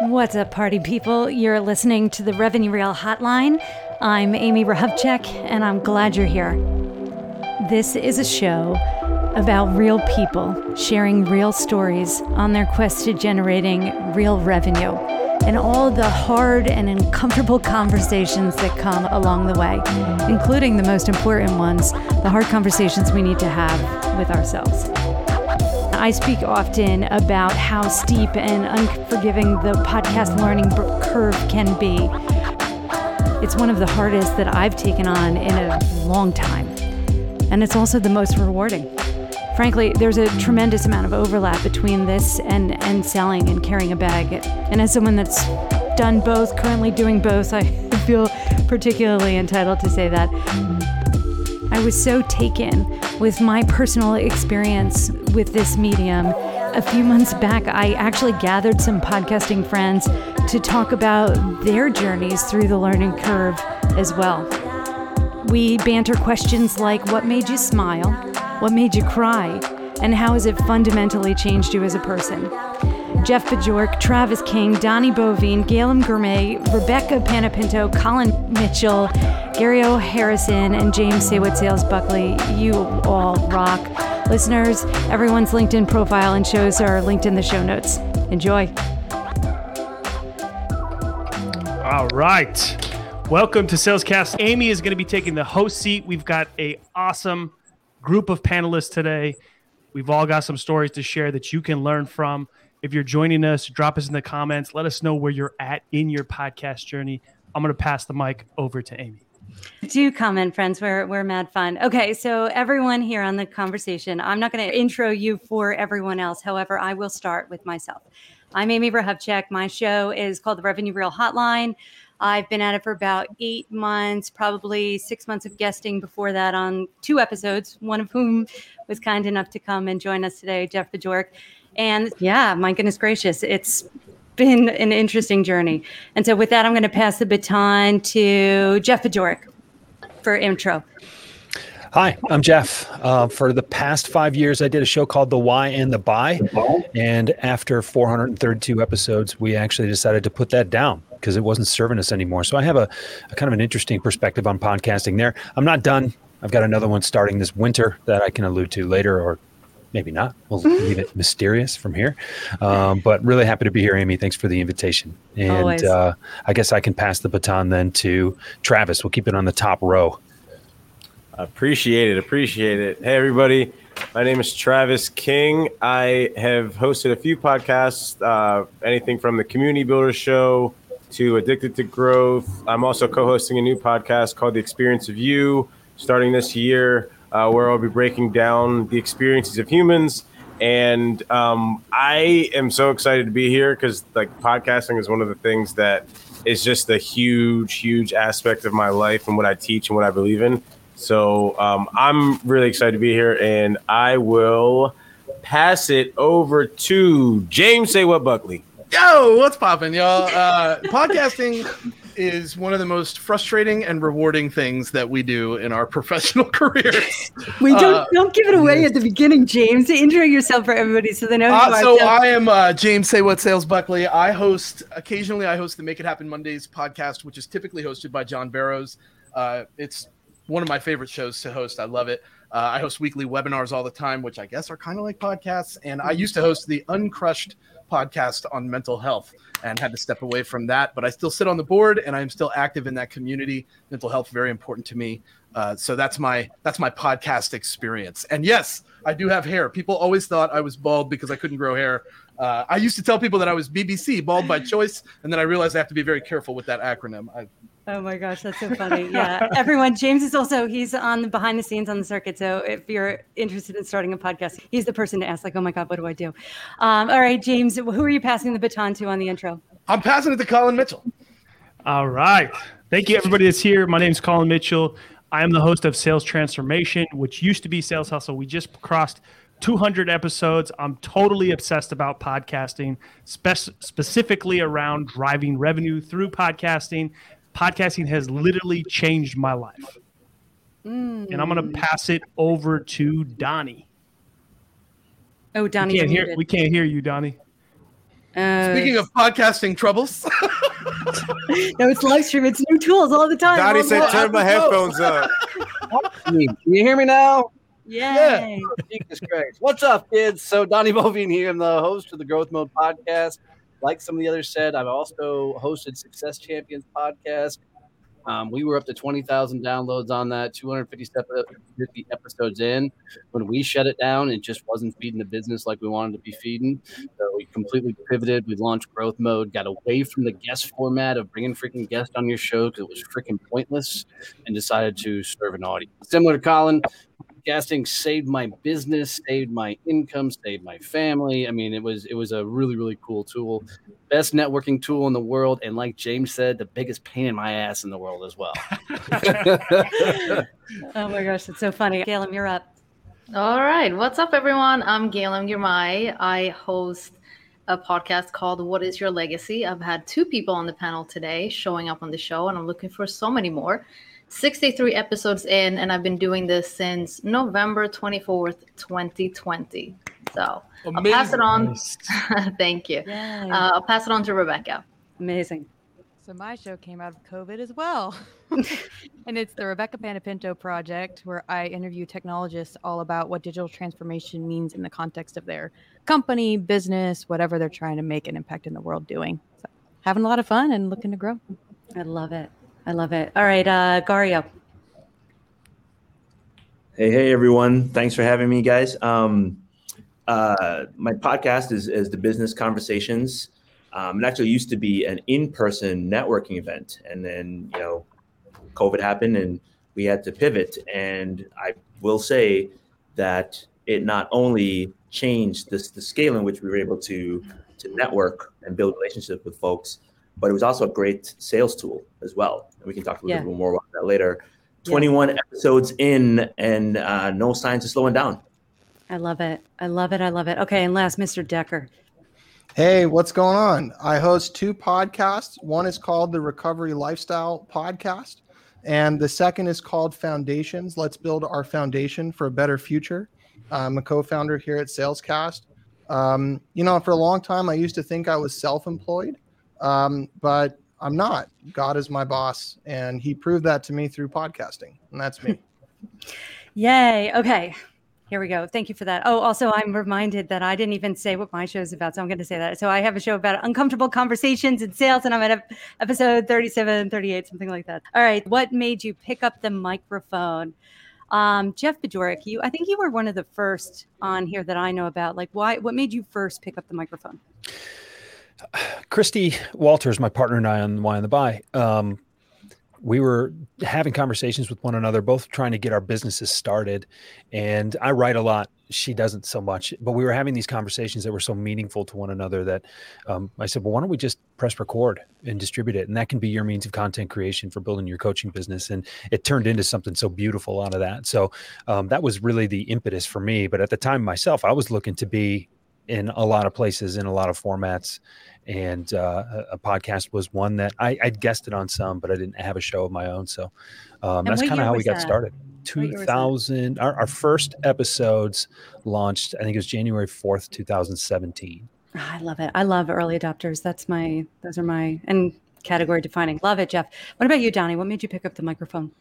What's up, party people? You're listening to the Revenue Real Hotline. I'm Amy Rahovchek, and I'm glad you're here. This is a show about real people sharing real stories on their quest to generating real revenue and all the hard and uncomfortable conversations that come along the way, including the most important ones the hard conversations we need to have with ourselves. I speak often about how steep and unforgiving the podcast learning curve can be. It's one of the hardest that I've taken on in a long time. And it's also the most rewarding. Frankly, there's a tremendous amount of overlap between this and, and selling and carrying a bag. And as someone that's done both, currently doing both, I feel particularly entitled to say that. I was so taken with my personal experience with this medium. A few months back, I actually gathered some podcasting friends to talk about their journeys through the learning curve as well. We banter questions like what made you smile, what made you cry, and how has it fundamentally changed you as a person? Jeff Bajorek, Travis King, Donnie Boivin, Galen Girmay, Rebecca Panapinto, Colin Mitchell, Gary O. Harrison, and James Say Sales Buckley. You all rock. Listeners, everyone's LinkedIn profile and shows are linked in the show notes. Enjoy. All right. Welcome to Salescast. Amy is going to be taking the host seat. We've got a awesome group of panelists today. We've all got some stories to share that you can learn from. If you're joining us, drop us in the comments. Let us know where you're at in your podcast journey. I'm going to pass the mic over to Amy. Do comment, friends. We're, we're mad fun. Okay, so everyone here on the conversation, I'm not going to intro you for everyone else. However, I will start with myself. I'm Amy Rahovchek. My show is called the Revenue Real Hotline. I've been at it for about eight months, probably six months of guesting before that on two episodes, one of whom was kind enough to come and join us today, Jeff Bajorek. And yeah, my goodness gracious, it's been an interesting journey. And so with that, I'm going to pass the baton to Jeff Bajorek for intro. Hi, I'm Jeff. Uh, for the past five years, I did a show called The Why and the Buy. And after 432 episodes, we actually decided to put that down because it wasn't serving us anymore. So I have a, a, kind of an interesting perspective on podcasting there. I'm not done. I've got another one starting this winter that I can allude to later or maybe not. We'll leave it mysterious from here. Um, but really happy to be here, Amy. Thanks for the invitation. And uh, I guess I can pass the baton then to Travis. We'll keep it on the top row. Appreciate it. Appreciate it. Hey, everybody. My name is Travis King. I have hosted a few podcasts, uh, anything from the Community Builder Show to Addicted to Growth. I'm also co hosting a new podcast called The Experience of You starting this year uh, where I'll be breaking down the experiences of humans. And um, I am so excited to be here because like podcasting is one of the things that is just a huge, huge aspect of my life and what I teach and what I believe in. So um, I'm really excited to be here, and I will pass it over to James Say What Buckley. Yo, what's popping, y'all? Uh, podcasting is one of the most frustrating and rewarding things that we do in our professional careers. We don't uh, don't give it away at the beginning, James. Intro yourself for everybody so they know. Uh, so I am uh, James Say What Sales Buckley. I host occasionally. I host the Make It Happen Mondays podcast, which is typically hosted by John Barrows. Uh, it's one of my favorite shows to host. I love it. Uh, I host weekly webinars all the time, which I guess are kind of like podcasts. And I used to host the Uncrushed podcast on mental health and had to step away from that. But I still sit on the board and I'm still active in that community. Mental health very important to me. Uh, so that's my that's my podcast experience. And yes, I do have hair. People always thought I was bald because I couldn't grow hair. Uh, I used to tell people that I was BBC, bald by choice, and then I realized I have to be very careful with that acronym. I Oh my gosh, that's so funny. Yeah. Everyone, James is also he's on the behind the scenes on the circuit. So if you're interested in starting a podcast, he's the person to ask, like, oh my God, what do I do? Um, all right, James, who are you passing the baton to on the intro? I'm passing it to Colin Mitchell. All right. Thank you, everybody that's here. My name is Colin Mitchell. I am the host of Sales Transformation, which used to be Sales Hustle. We just crossed 200 episodes. I'm totally obsessed about podcasting, spe- specifically around driving revenue through podcasting podcasting has literally changed my life. Mm. And I'm going to pass it over to Donnie. Oh, Donnie, we can't hear. We can't hear you, Donnie. Oh, Speaking of podcasting troubles, no, it's live stream. It's new tools all the time. Donnie said, "Turn my headphones up." Can you hear me now? Yay. Jesus Christ. What's up, kids? So Donnie Boivin here. I'm the host of the Growth Mode podcast. Like some of the others said, I've also hosted Success Champions podcast. Um, we were up to 20,000 downloads on that, 250 episodes in. When we shut it down, it just wasn't feeding the business like we wanted to be feeding. So we completely pivoted. We launched growth mode, got away from the guest format of bringing freaking guests on your show because it was freaking pointless, and decided to serve an audience. Similar to Colin, podcasting saved my business, saved my income, saved my family. I mean, it was it was a really really cool tool, best networking tool in the world, and like James said, the biggest pain in my ass in the world as well. Oh my gosh, it's so funny. Galen, you're up. All right. What's up, everyone? I'm Galen Girmay. I host a podcast called What is Your Legacy? I've had two people on the panel today showing up on the show, and I'm looking for so many more. 63 episodes in, and I've been doing this since November 24th, 2020. So I'll pass it on. Thank you. Uh, I'll pass it on to Rebecca. Amazing. So my show came out of COVID as well. and it's the Rebecca Panapinto project where I interview technologists all about what digital transformation means in the context of their company, business, whatever they're trying to make an impact in the world doing. So having a lot of fun and looking to grow. I love it. I love it. All right, uh, Gario. Hey, hey, everyone. Thanks for having me, guys. Um, uh, my podcast is, is the Business Conversations. Um, it actually used to be an in-person networking event. And then, you know, COVID happened and we had to pivot. And I will say that it not only changed this, the scale in which we were able to, to network and build relationships with folks, but it was also a great sales tool as well. And we can talk a little Yeah. bit more about that later. 21 episodes in and uh, no signs of slowing down. I love it. I love it. I love it. Okay, and last, Mr. Decker. Hey, what's going on? I host two podcasts. One is called the Recovery Lifestyle Podcast, and the second is called Foundations. Let's build our foundation for a better future. I'm a co-founder here at Salescast. Um, you know, for a long time, I used to think I was self-employed, um, but I'm not. God is my boss, and He proved that to me through podcasting, and that's me. Yay. Okay. Here we go. Thank you for that. Oh, also, I'm reminded that I didn't even say what my show is about. So I'm going to say that. So I have a show about uncomfortable conversations in sales, and I'm at ep- episode 37, 38, something like that. All right. What made you pick up the microphone? Um, Jeff Bajorek, you, I think you were one of the first on here that I know about. Like, why, what made you first pick up the microphone? Christy Walters, my partner and I on Why and the Buy, um, we were having conversations with one another, both trying to get our businesses started. And I write a lot. She doesn't so much, but we were having these conversations that were so meaningful to one another that um, I said, well, why don't we just press record and distribute it? And that can be your means of content creation for building your coaching business. And it turned into something so beautiful out of that. So um, that was really the impetus for me. But at the time myself, I was looking to be in a lot of places, in a lot of formats and uh, a podcast was one that I, I'd guessed it on some, but I didn't have a show of my own. So um, that's kind of how we got that? started. What year was that? 2000, our, our first episodes launched, I think it was January 4th, 2017. Ah, I love it. I love early adopters. That's my, those are my, and category defining. Love it, Jeff. What about you, Donnie? What made you pick up the microphone?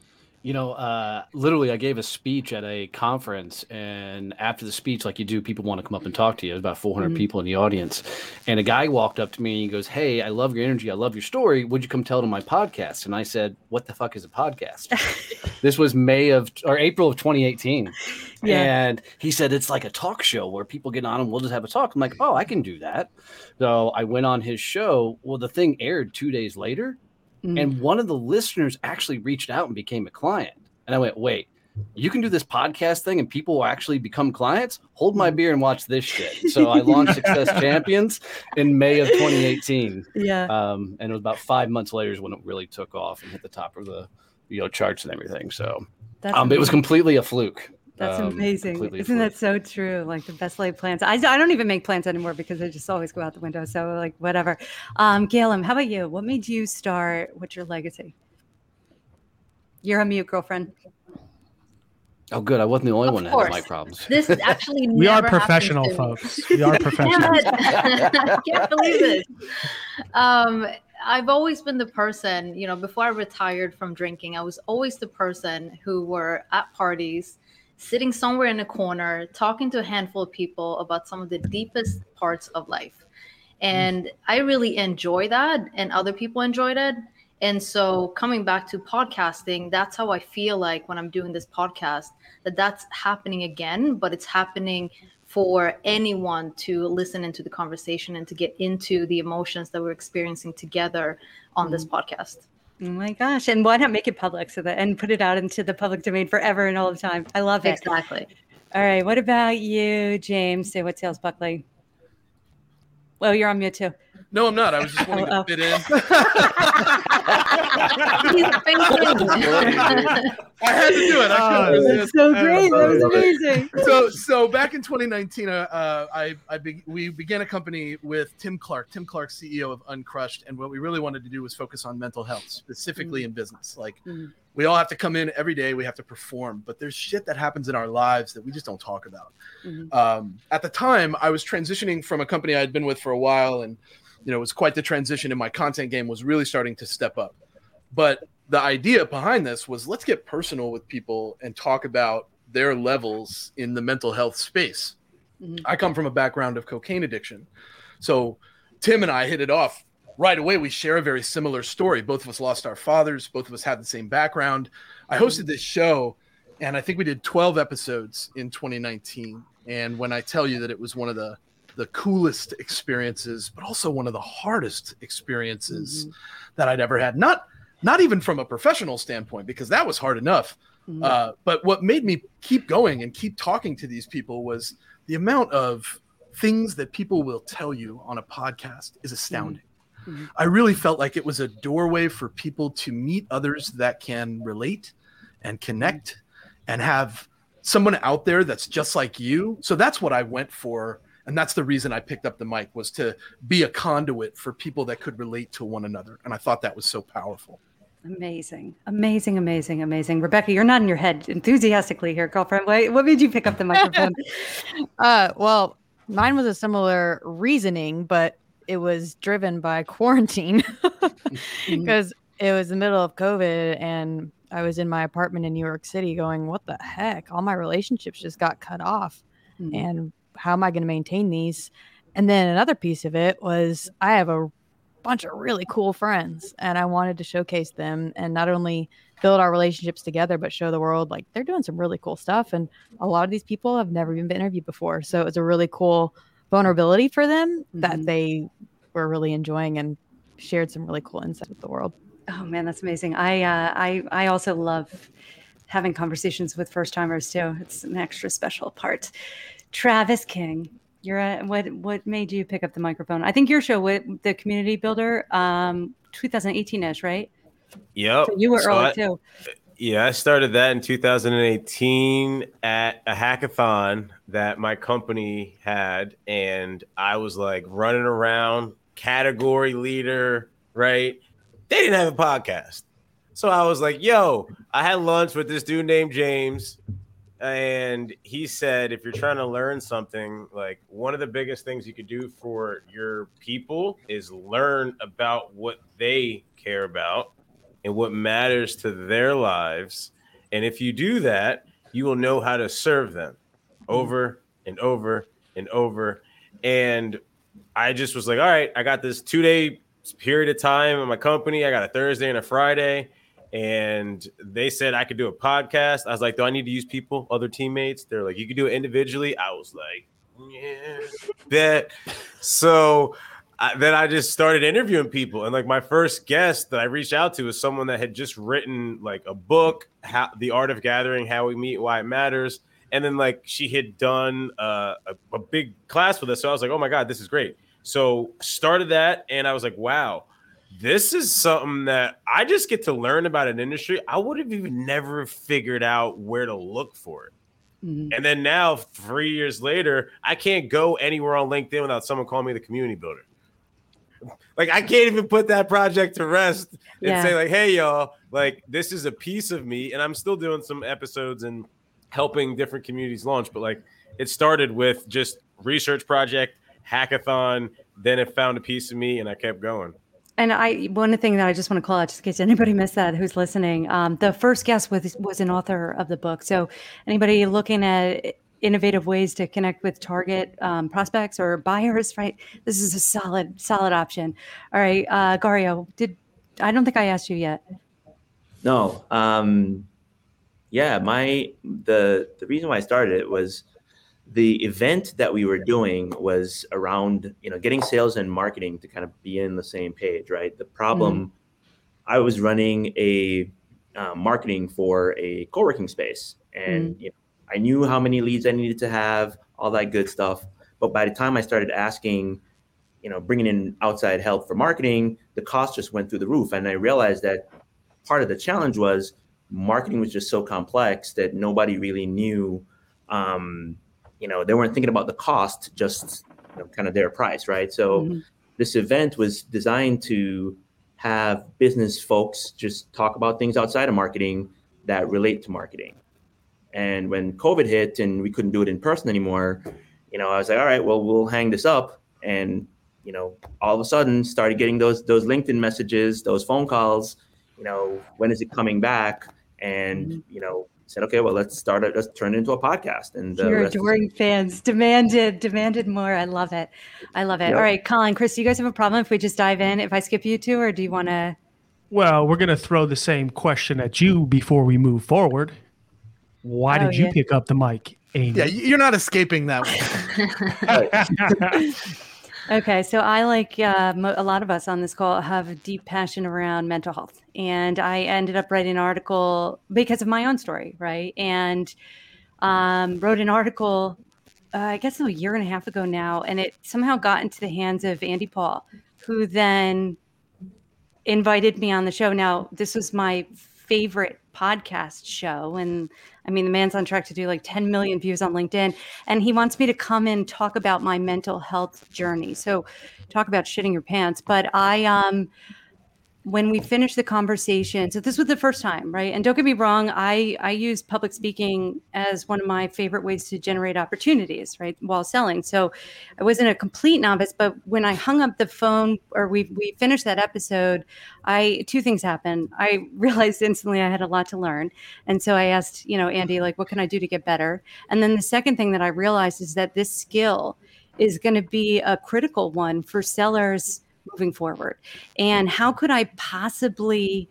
You know, uh, literally, I gave a speech at a conference, and after the speech, like you do, people want to come up and talk to you. There's about 400 Mhm. people in the audience, and a guy walked up to me and he goes, "Hey, I love your energy. I love your story. Would you come tell it on my podcast?" And I said, "What the fuck is a podcast?" this was May of or April of 2018, Yeah. and he said it's like a talk show where people get on and we'll just have a talk. I'm like, "Oh, I can do that." So I went on his show. Well, the thing aired two days later. Mm. And one of the listeners actually reached out and became a client. And I went, wait, you can do this podcast thing and people will actually become clients? Hold my beer and watch this shit. So I launched Success Champions in May of 2018. Yeah. Um, and it was about five months later is when it really took off and hit the top of the you know charts and everything. So um, it was completely a fluke. That's Um, amazing. Isn't fluke. that so true? Like the best laid plans. I, I don't even make plans anymore because they just always go out the window. So like whatever. Um, Galen, how about you? What made you start? What's your legacy? You're a mute, girlfriend. Oh, good. I wasn't the only Of one that had course. mic problems. This actually We are never happened professional, folks. We are professional. I can't believe this. Um, I've always been the person, you know, before I retired from drinking, I was always the person who were at parties, sitting somewhere in a corner, talking to a handful of people about some of the deepest parts of life. And I really enjoy that, and other people enjoyed it. And so, coming back to podcasting, that's how I feel like when I'm doing this podcast, that that's happening again, but it's happening for anyone to listen into the conversation and to get into the emotions that we're experiencing together on this mm-hmm. podcast. Oh my gosh. And why not make it public so that and put it out into the public domain forever and all the time? I love it. Exactly. All right. What about you, James? Say what sales Buckley? Well, you're on mute too. No, I'm not. I was just wanting Oh, oh. to fit in. I had to do it. I couldn't Oh, resist. So great. That was amazing. so so back in 2019 uh, uh, i i be, we began a company with tim clark tim clark ceo of uncrushed and what we really wanted to do was focus on mental health specifically in business like Mhm. we all have to come in every day we have to perform but there's shit that happens in our lives that we just don't talk about Mhm. um, at the time i was transitioning from a company i'd been with for a while and you know it was quite the transition and my content game was really starting to step up but the idea behind this was let's get personal with people and talk about their levels in the mental health space. Mhm. I come from a background of cocaine addiction. So Tim and I hit it off right away. We share a very similar story. Both of us lost our fathers, both of us had the same background. I hosted this show and I think we did 12 episodes in 2019. And when I tell you that it was one of the the coolest experiences, but also one of the hardest experiences that I'd ever had. Not not even from a professional standpoint, because that was hard enough. Uh, but what made me keep going and keep talking to these people was the amount of things that people will tell you on a podcast is astounding. Mhm. I really felt like it was a doorway for people to meet others that can relate and connect and have someone out there that's just like you. So that's what I went for. And that's the reason I picked up the mic was to be a conduit for people that could relate to one another. And I thought that was so powerful. Amazing. Amazing. Amazing. Amazing. Rebecca, you're nodding your head enthusiastically here, girlfriend. What, what made you pick up the microphone? Uh, well, mine was a similar reasoning, but it was driven by quarantine because it was the middle of COVID and I was in my apartment in New York City going, what the heck? All my relationships just got cut off. Mhm. And how am I going to maintain these? And then another piece of it was I have a bunch of really cool friends and I wanted to showcase them and not only build our relationships together, but show the world like they're doing some really cool stuff. And a lot of these people have never even been interviewed before. So it was a really cool vulnerability for them that Mhm. they were really enjoying and shared some really cool insights with the world. Oh man, that's amazing. I uh, I I also love having conversations with first timers too. It's an extra special part. Travis King, you're what what made you pick up the microphone? I think your show with the community builder, um, 2018 ish, right? Yep. So you were So early I- too. Yeah, I started that in 2018 at a hackathon that my company had, and I was like running around, category leader, right? They didn't have a podcast. So I was like, yo, I had lunch with this dude named James, and he said, if you're trying to learn something, like one of the biggest things you could do for your people is learn about what they care about and what matters to their lives. And if you do that, you will know how to serve them mm-hmm. over and over and over. And I just was like, all right, I got this two day period of time in my company. I got a Thursday and a Friday. And they said I could do a podcast. I was like, do I need to use people, other teammates? They're like, you could do it individually. I was like, yeah, bet. So I, then I just started interviewing people, and like my first guest that I reached out to was someone that had just written like a book, how, "The Art of Gathering: How We Meet, Why It Matters," and then like she had done uh, a, a big class with us. So I was like, "Oh my god, this is great!" So started that, and I was like, "Wow." This is something that I just get to learn about an industry. I would have even never figured out where to look for it. Mhm. And then now, three years later, I can't go anywhere on LinkedIn without someone calling me the community builder. Like I can't even put that project to rest and Yeah. say like, "Hey, y'all, like this is a piece of me," and I'm still doing some episodes and helping different communities launch. But like it started with just research project, hackathon, then it found a piece of me and I kept going. And I one thing that I just want to call out, just in case anybody missed that who's listening, um, the first guest was was an author of the book. So anybody looking at innovative ways to connect with target um, prospects or buyers, right? This is a solid solid option. All right, uh, Gario, did I don't think I asked you yet. No, um, yeah, my the the reason why I started it was the event that we were doing was around you know getting sales and marketing to kind of be in the same page right the problem mm-hmm. i was running a uh, marketing for a co-working space and mm-hmm. you know, i knew how many leads i needed to have all that good stuff but by the time i started asking you know bringing in outside help for marketing the cost just went through the roof and i realized that part of the challenge was marketing was just so complex that nobody really knew um, you know they weren't thinking about the cost just you know, kind of their price right so mm-hmm. this event was designed to have business folks just talk about things outside of marketing that relate to marketing and when covid hit and we couldn't do it in person anymore you know i was like all right well we'll hang this up and you know all of a sudden started getting those those linkedin messages those phone calls you know when is it coming back and mm-hmm. you know said, okay, well, let's start it. Let's turn it into a podcast. And your adoring fans demanded demanded more. I love it. I love it. Yep. All right, Colin, Chris, do you guys have a problem if we just dive in? If I skip you two, or do you want to? Well, we're going to throw the same question at you before we move forward. Why oh, did you yeah. pick up the mic, Amy? Yeah, you're not escaping that one. Okay, so I like uh, a lot of us on this call have a deep passion around mental health, and I ended up writing an article because of my own story, right? And um, wrote an article, uh, I guess a year and a half ago now, and it somehow got into the hands of Andy Paul, who then invited me on the show. Now, this was my favorite podcast show, and I mean, the man's on track to do like 10 million views on LinkedIn. And he wants me to come and talk about my mental health journey. So, talk about shitting your pants. But I, um, when we finished the conversation so this was the first time right? And don't get me wrong i i use public speaking as one of my favorite ways to generate opportunities right while selling. So i wasn't a complete novice but when i hung up the phone or we we finished that episode i two things happened. I realized instantly i had a lot to learn. And so i asked you know andy like what can i do to get better? And then the second thing that i realized is that this skill is going to be a critical one for sellers moving forward? And how could i possibly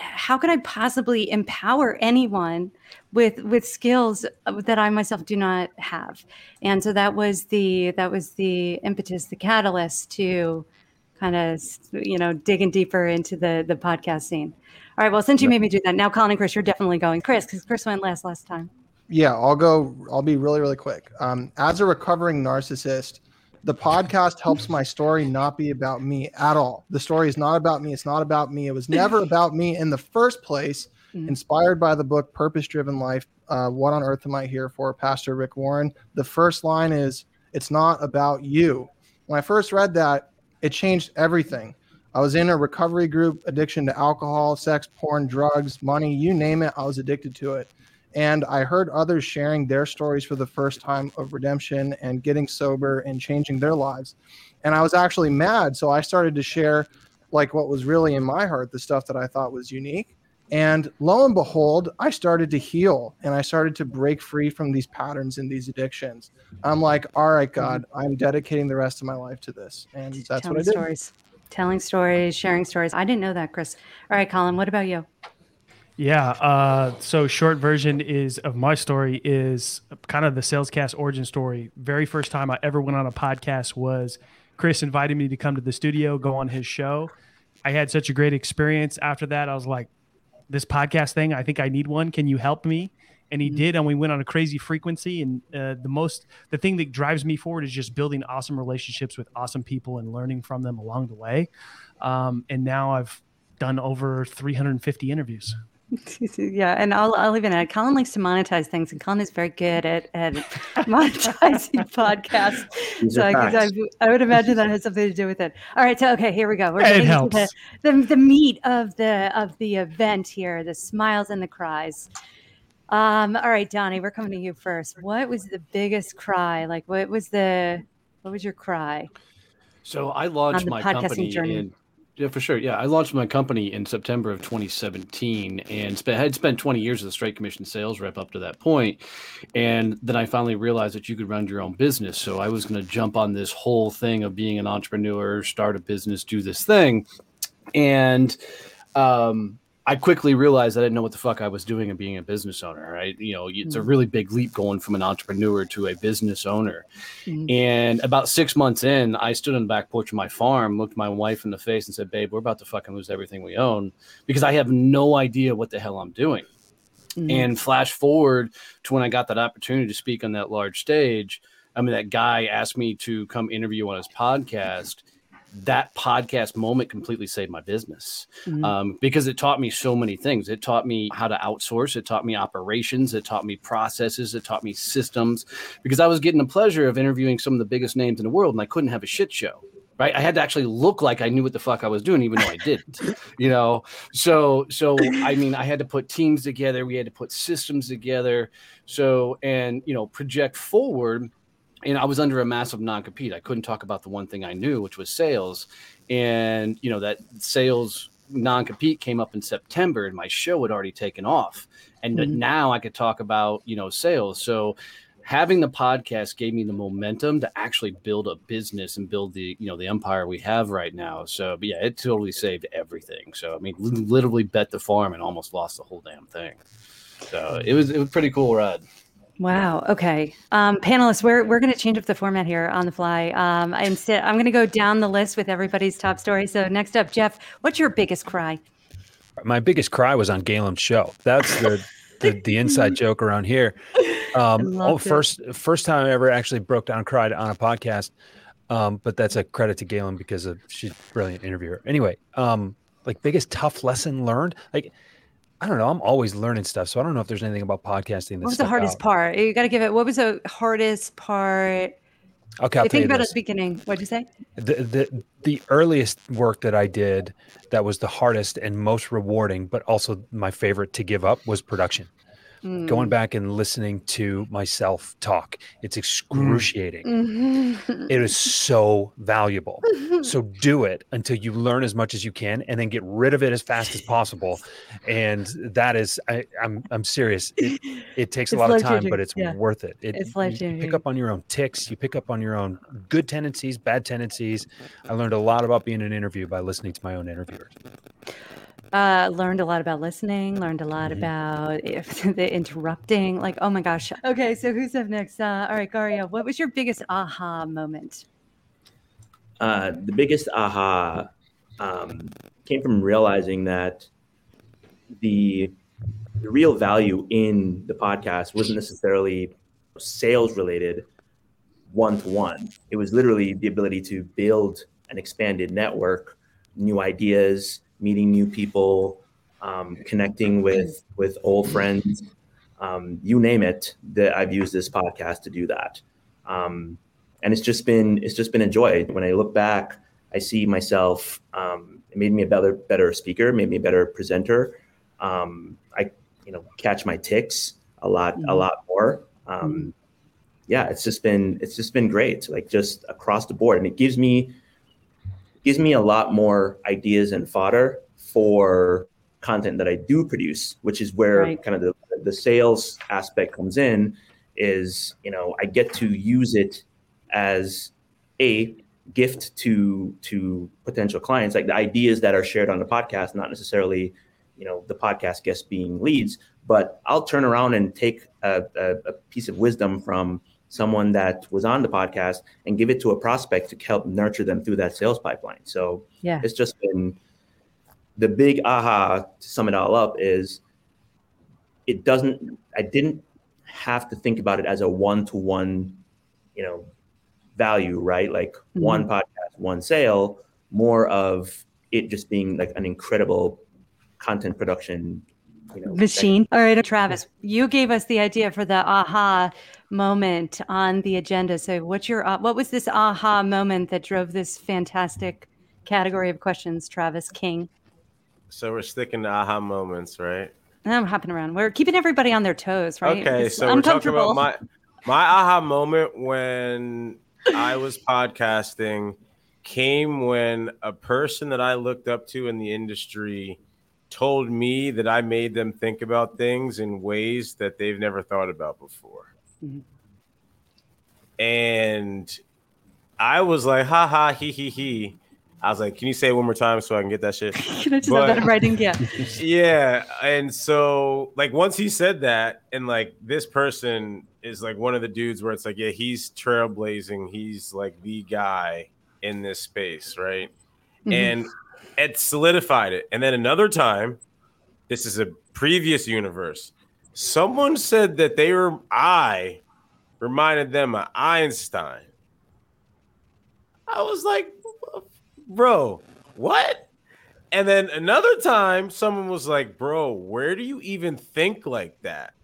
how could i possibly empower anyone with with skills that i myself do not have? And so that was the that was the impetus the catalyst to kind of you know digging deeper into the the podcast scene. All right well since you made me do that now colin and chris you're definitely going. Chris because chris went last last time. Yeah i'll go i'll be really really quick. Um, as a recovering narcissist the podcast helps my story not be about me at all. The story is not about me. It's not about me. It was never about me in the first place. Mm-hmm. Inspired by the book Purpose Driven Life, uh, What on Earth Am I Here For? Pastor Rick Warren. The first line is, It's not about you. When I first read that, it changed everything. I was in a recovery group, addiction to alcohol, sex, porn, drugs, money, you name it, I was addicted to it. And I heard others sharing their stories for the first time of redemption and getting sober and changing their lives. And I was actually mad. So I started to share like what was really in my heart, the stuff that I thought was unique. And lo and behold, I started to heal and I started to break free from these patterns and these addictions. I'm like, all right, mm-hmm. God, I'm dedicating the rest of my life to this. And that's Telling what I did. Stories. Telling stories, sharing stories. I didn't know that, Chris. All right, Colin, what about you? Yeah. Uh, so short version is of my story is kind of the Salescast origin story. Very first time I ever went on a podcast was Chris invited me to come to the studio, go on his show. I had such a great experience. After that, I was like, this podcast thing, I think I need one. Can you help me? And he mm-hmm. did, and we went on a crazy frequency. And uh, the most, the thing that drives me forward is just building awesome relationships with awesome people and learning from them along the way. Um, and now I've done over 350 interviews. yeah, and I'll I'll even add. Colin likes to monetize things, and Colin is very good at at monetizing podcasts. so I, I, I, would imagine that has something to do with it. All right, so okay, here we go. We're getting to the, the the meat of the of the event here: the smiles and the cries. Um, all right, Donnie, we're coming to you first. What was the biggest cry? Like, what was the, what was your cry? So I launched my podcasting company journey. in yeah, for sure. Yeah, I launched my company in September of 2017, and had spent 20 years as a straight commission sales rep up to that point, and then I finally realized that you could run your own business. So I was going to jump on this whole thing of being an entrepreneur, start a business, do this thing, and um, I quickly realized I didn't know what the fuck I was doing and being a business owner. Right? You know, it's a Mm. really big leap going from an entrepreneur to a business owner. Mm. And about six months in, I stood on the back porch of my farm, looked my wife in the face, and said, "Babe, we're about to fucking lose everything we own because I have no idea what the hell I'm doing." Mm. And flash forward to when I got that opportunity to speak on that large stage. I mean, that guy asked me to come interview on his podcast. That podcast moment completely saved my business Mhm. um, because it taught me so many things. It taught me how to outsource. It taught me operations. It taught me processes. It taught me systems because I was getting the pleasure of interviewing some of the biggest names in the world and I couldn't have a shit show. Right. I had to actually look like I knew what the fuck I was doing, even though I didn't, you know? So, so, I mean, I had to put teams together. We had to put systems together. So, and, you know, project forward and I was under a massive non-compete. I couldn't talk about the one thing I knew, which was sales. And you know that sales non-compete came up in September, and my show had already taken off. And Mhm. now I could talk about you know sales. So having the podcast gave me the momentum to actually build a business and build the you know the empire we have right now. So but yeah, it totally saved everything. So I mean, literally bet the farm and almost lost the whole damn thing. So it was it was pretty cool ride. Wow. Okay. Um, panelists, we're we're going to change up the format here on the fly. Um, instead, I'm going to go down the list with everybody's top story. So next up, Jeff, what's your biggest cry? My biggest cry was on Galen's show. That's the the, the inside joke around here. Um, oh, it. first first time I ever actually broke down and cried on a podcast. Um, but that's a credit to Galen because of she's a brilliant interviewer. Anyway, um, like biggest tough lesson learned. Like I don't know. I'm always learning stuff, so I don't know if there's anything about podcasting. What was the hardest part? You got to give it. What was the hardest part? Okay, I'll think about this. at the beginning. What'd you say? the, the the earliest work that I did that was the hardest and most rewarding, but also my favorite to give up was production. Mm. Going back and listening to myself talk, it's excruciating. Mhm. It is so valuable. So do it until you learn as much as you can, and then get rid of it as fast as possible. And that is, I, I'm I'm serious. It, it takes a lot of time, but it's Yeah. worth it. it It's You life-changing. pick up on your own ticks. You pick up on your own good tendencies, bad tendencies. I learned a lot about being an interview by listening to my own interviewers. Uh, learned a lot about listening. Learned a Mm-hmm. lot about if the interrupting. Like, oh my gosh. Okay, so who's up next? Uh, all right, Gario. What was your biggest aha moment? uh, the biggest aha um, came from realizing that the, the real value in the podcast wasn't necessarily sales related one to one. It was literally the ability to build an expanded network, new ideas, meeting new people, um, connecting with with old friends, um, you name it. That I've used this podcast to do that. Um, and it's just been it's just been a joy. When I look back, I see myself. Um, it made me a better better speaker, made me a better presenter. Um, I you know catch my ticks a lot a Mhm. lot more. Um, yeah, it's just been it's just been great, like just across the board, and it gives me gives me a lot more ideas and fodder for content that I do produce, which is where Right. kind of the the sales aspect comes in. Is you know I get to use it as a gift to to potential clients, like the ideas that are shared on the podcast, not necessarily you know the podcast guests being leads, but I'll turn around and take a, a, a piece of wisdom from someone that was on the podcast and give it to a prospect to help nurture them through that sales pipeline. So Yeah. it's just been the big aha to sum it all up is it doesn't I didn't have to think about it as a one to one, you know, value, right? Like mm-hmm. one podcast, one sale, more of it just being like an incredible content production, you know, Machine. All right, Travis, you gave us the idea for the aha moment on the agenda. So, what's your uh, what was this aha moment that drove this fantastic category of questions, Travis King? So we're sticking to aha moments, right? I'm hopping around. We're keeping everybody on their toes, right? Okay, It's so we're talking about my my aha moment when I was podcasting came when a person that I looked up to in the industry told me that I made them think about things in ways that they've never thought about before. Mhm. And I was like, ha ha, he he he. I was like, can you say it one more time so I can get that shit? Can I just have that in writing? Yeah. yeah and so like once he said that and like this person is like one of the dudes where it's like yeah he's trailblazing he's like the guy in this space right Mhm. and it solidified it and then another time this is a previous universe someone said that they were i reminded them of einstein i was like bro what and then another time, someone was like, Bro, where do you even think like that?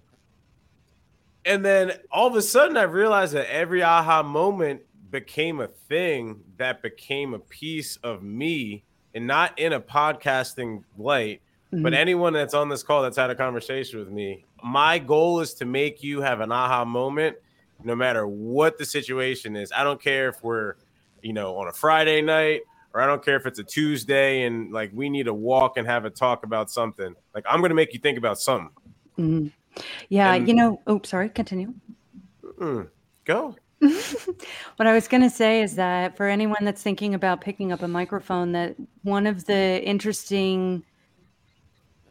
And then all of a sudden, I realized that every aha moment became a thing that became a piece of me and not in a podcasting light, but Mhm. anyone that's on this call that's had a conversation with me. My goal is to make you have an aha moment no matter what the situation is. I don't care if we're, you know, on a Friday night or I don't care if it's a Tuesday and like we need to walk and have a talk about something. Like I'm gonna make you think about something. Mhm. Yeah, And- you know. Oh, sorry. Continue. Mm, go. What I was going to say is that for anyone that's thinking about picking up a microphone, that one of the interesting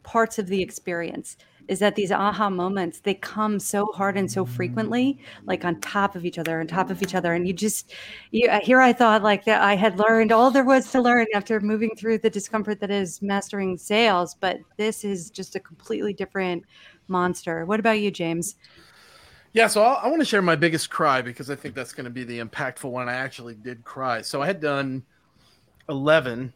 parts of the experience is that these aha moments they come so hard and so frequently like on top of each other on top of each other and you just you, uh, here i thought like that i had learned all there was to learn after moving through the discomfort that is mastering sales but this is just a completely different monster what about you james Yeah, so I'll, I want to share my biggest cry because I think that's going to be the impactful one. I actually did cry. So I had done 11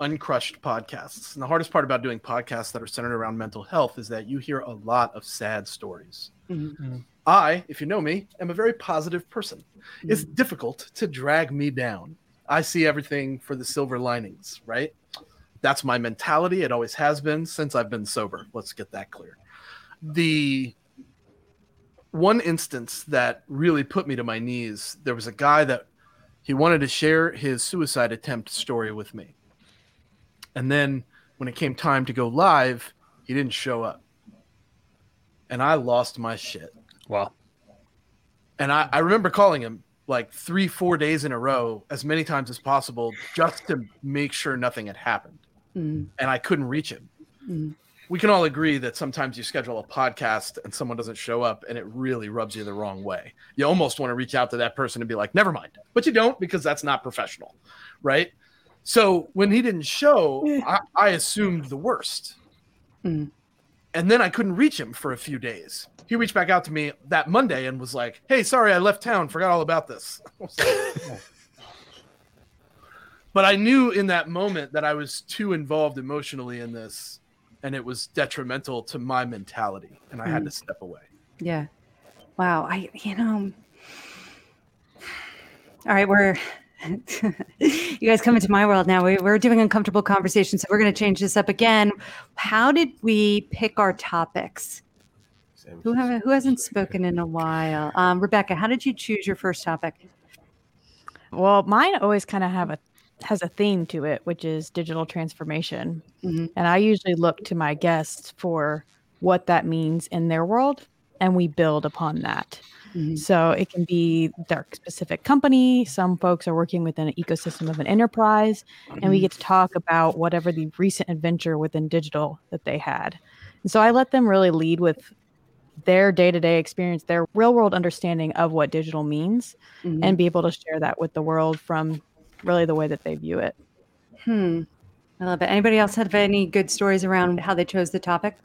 uncrushed podcasts. And the hardest part about doing podcasts that are centered around mental health is that you hear a lot of sad stories. Mhm. I, if you know me, am a very positive person. It's difficult to drag me down. I see everything for the silver linings, right? That's my mentality. It always has been since I've been sober. Let's get that clear. The one instance that really put me to my knees, there was a guy that he wanted to share his suicide attempt story with me. And then when it came time to go live, he didn't show up. And I lost my shit. Wow. And I, I remember calling him like three, four days in a row, as many times as possible, just to make sure nothing had happened. Mhm. And I couldn't reach him. Mhm. We can all agree that sometimes you schedule a podcast and someone doesn't show up and it really rubs you the wrong way. You almost want to reach out to that person and be like, never mind. But you don't because that's not professional. Right. So when he didn't show, I, I assumed the worst. Mhm. And then I couldn't reach him for a few days. He reached back out to me that Monday and was like, "Hey, sorry, I left town. Forgot all about this." I like, but I knew in that moment that I was too involved emotionally in this, and it was detrimental to my mentality, and I had to step away. Yeah. Wow. I, you know, all right, we're, you guys come into my world now. We, we're doing uncomfortable conversations. So we're going to change this up again. How did we pick our topics? Who, have, who hasn't spoken in a while? Um, Rebecca, how did you choose your first topic? Well, mine always kind of have a has a theme to it, which is digital transformation. Mhm. And I usually look to my guests for what that means in their world, and we build upon that. Mhm. So it can be their specific company. Some folks are working within an ecosystem of an enterprise, and we get to talk about whatever the recent adventure within digital that they had. And so I let them really lead with their day-to-day experience, their real-world understanding of what digital means, Mhm. and be able to share that with the world from really the way that they view it. Hmm. I love it. Anybody else have any good stories around how they chose the topic?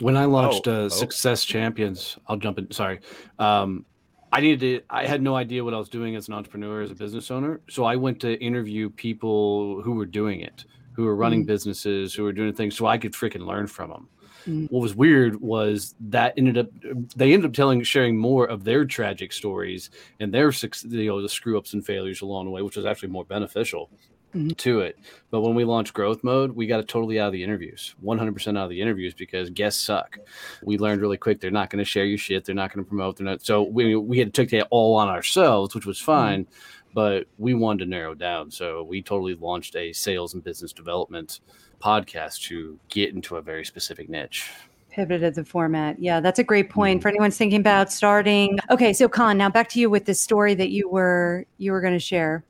When I launched Oh, uh, oh. Success Champions, I'll jump in. Sorry. Um, I needed to, I had no idea what I was doing as an entrepreneur, as a business owner. So I went to interview people who were doing it, who were running businesses, who were doing things so I could freaking learn from them. Mm. What was weird was that ended up, they ended up telling, sharing more of their tragic stories and their, you know, the screw ups and failures along the way, which was actually more beneficial. Mm-hmm. to it. But when we launched growth mode, we got it totally out of the interviews, 100% out of the interviews because guests suck. We learned really quick they're not going to share your shit, they're not going to promote, they're not. So we we had to take it all on ourselves, which was mm-hmm. fine. But we wanted to narrow down, so we totally launched a sales and business development podcast to get into a very specific niche. Pivoted the format. Yeah, that's a great point mm-hmm. for anyone thinking about starting. Okay, so Colin, now back to you with the story that you were you were going to share.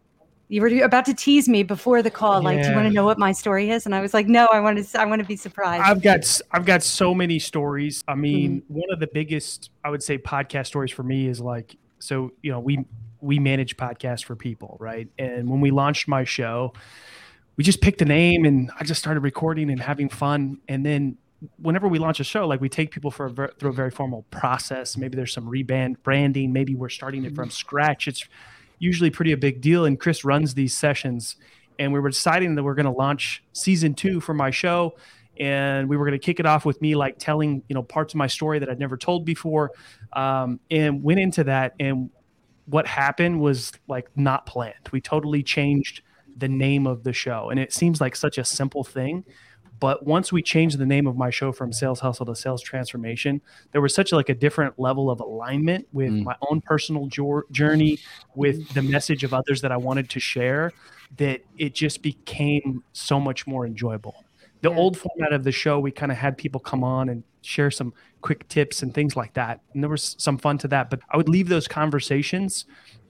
You were about to tease me before the call, like, "Do you want to know what my story is?" And I was like, "No, I want to. I want to be surprised." I've got I've got so many stories. I mean, Mm-hmm. one of the biggest I would say podcast stories for me is like so you know we we manage podcasts for people, right? And when we launched my show, we just picked a name and I just started recording and having fun. And then whenever we launch a show, like we take people for a ver- through a very formal process. Maybe there's some reband branding. Maybe we're starting it from scratch. It's usually pretty a big deal. And Chris runs these sessions. And we were deciding that we're going to launch season two for my show. And we were going to kick it off with me like telling, you know, parts of my story that I'd never told before. Um, and went into that. And what happened was like not planned. We totally changed the name of the show. And it seems like such a simple thing. But once we changed the name of my show from Sales Hustle to Sales Transformation, there was such like a different level of alignment with mm. my own personal jour- journey, with the message of others that I wanted to share, that it just became so much more enjoyable. The old format of the show, we kind of had people come on and share some quick tips and things like that. And there was some fun to that. But I would leave those conversations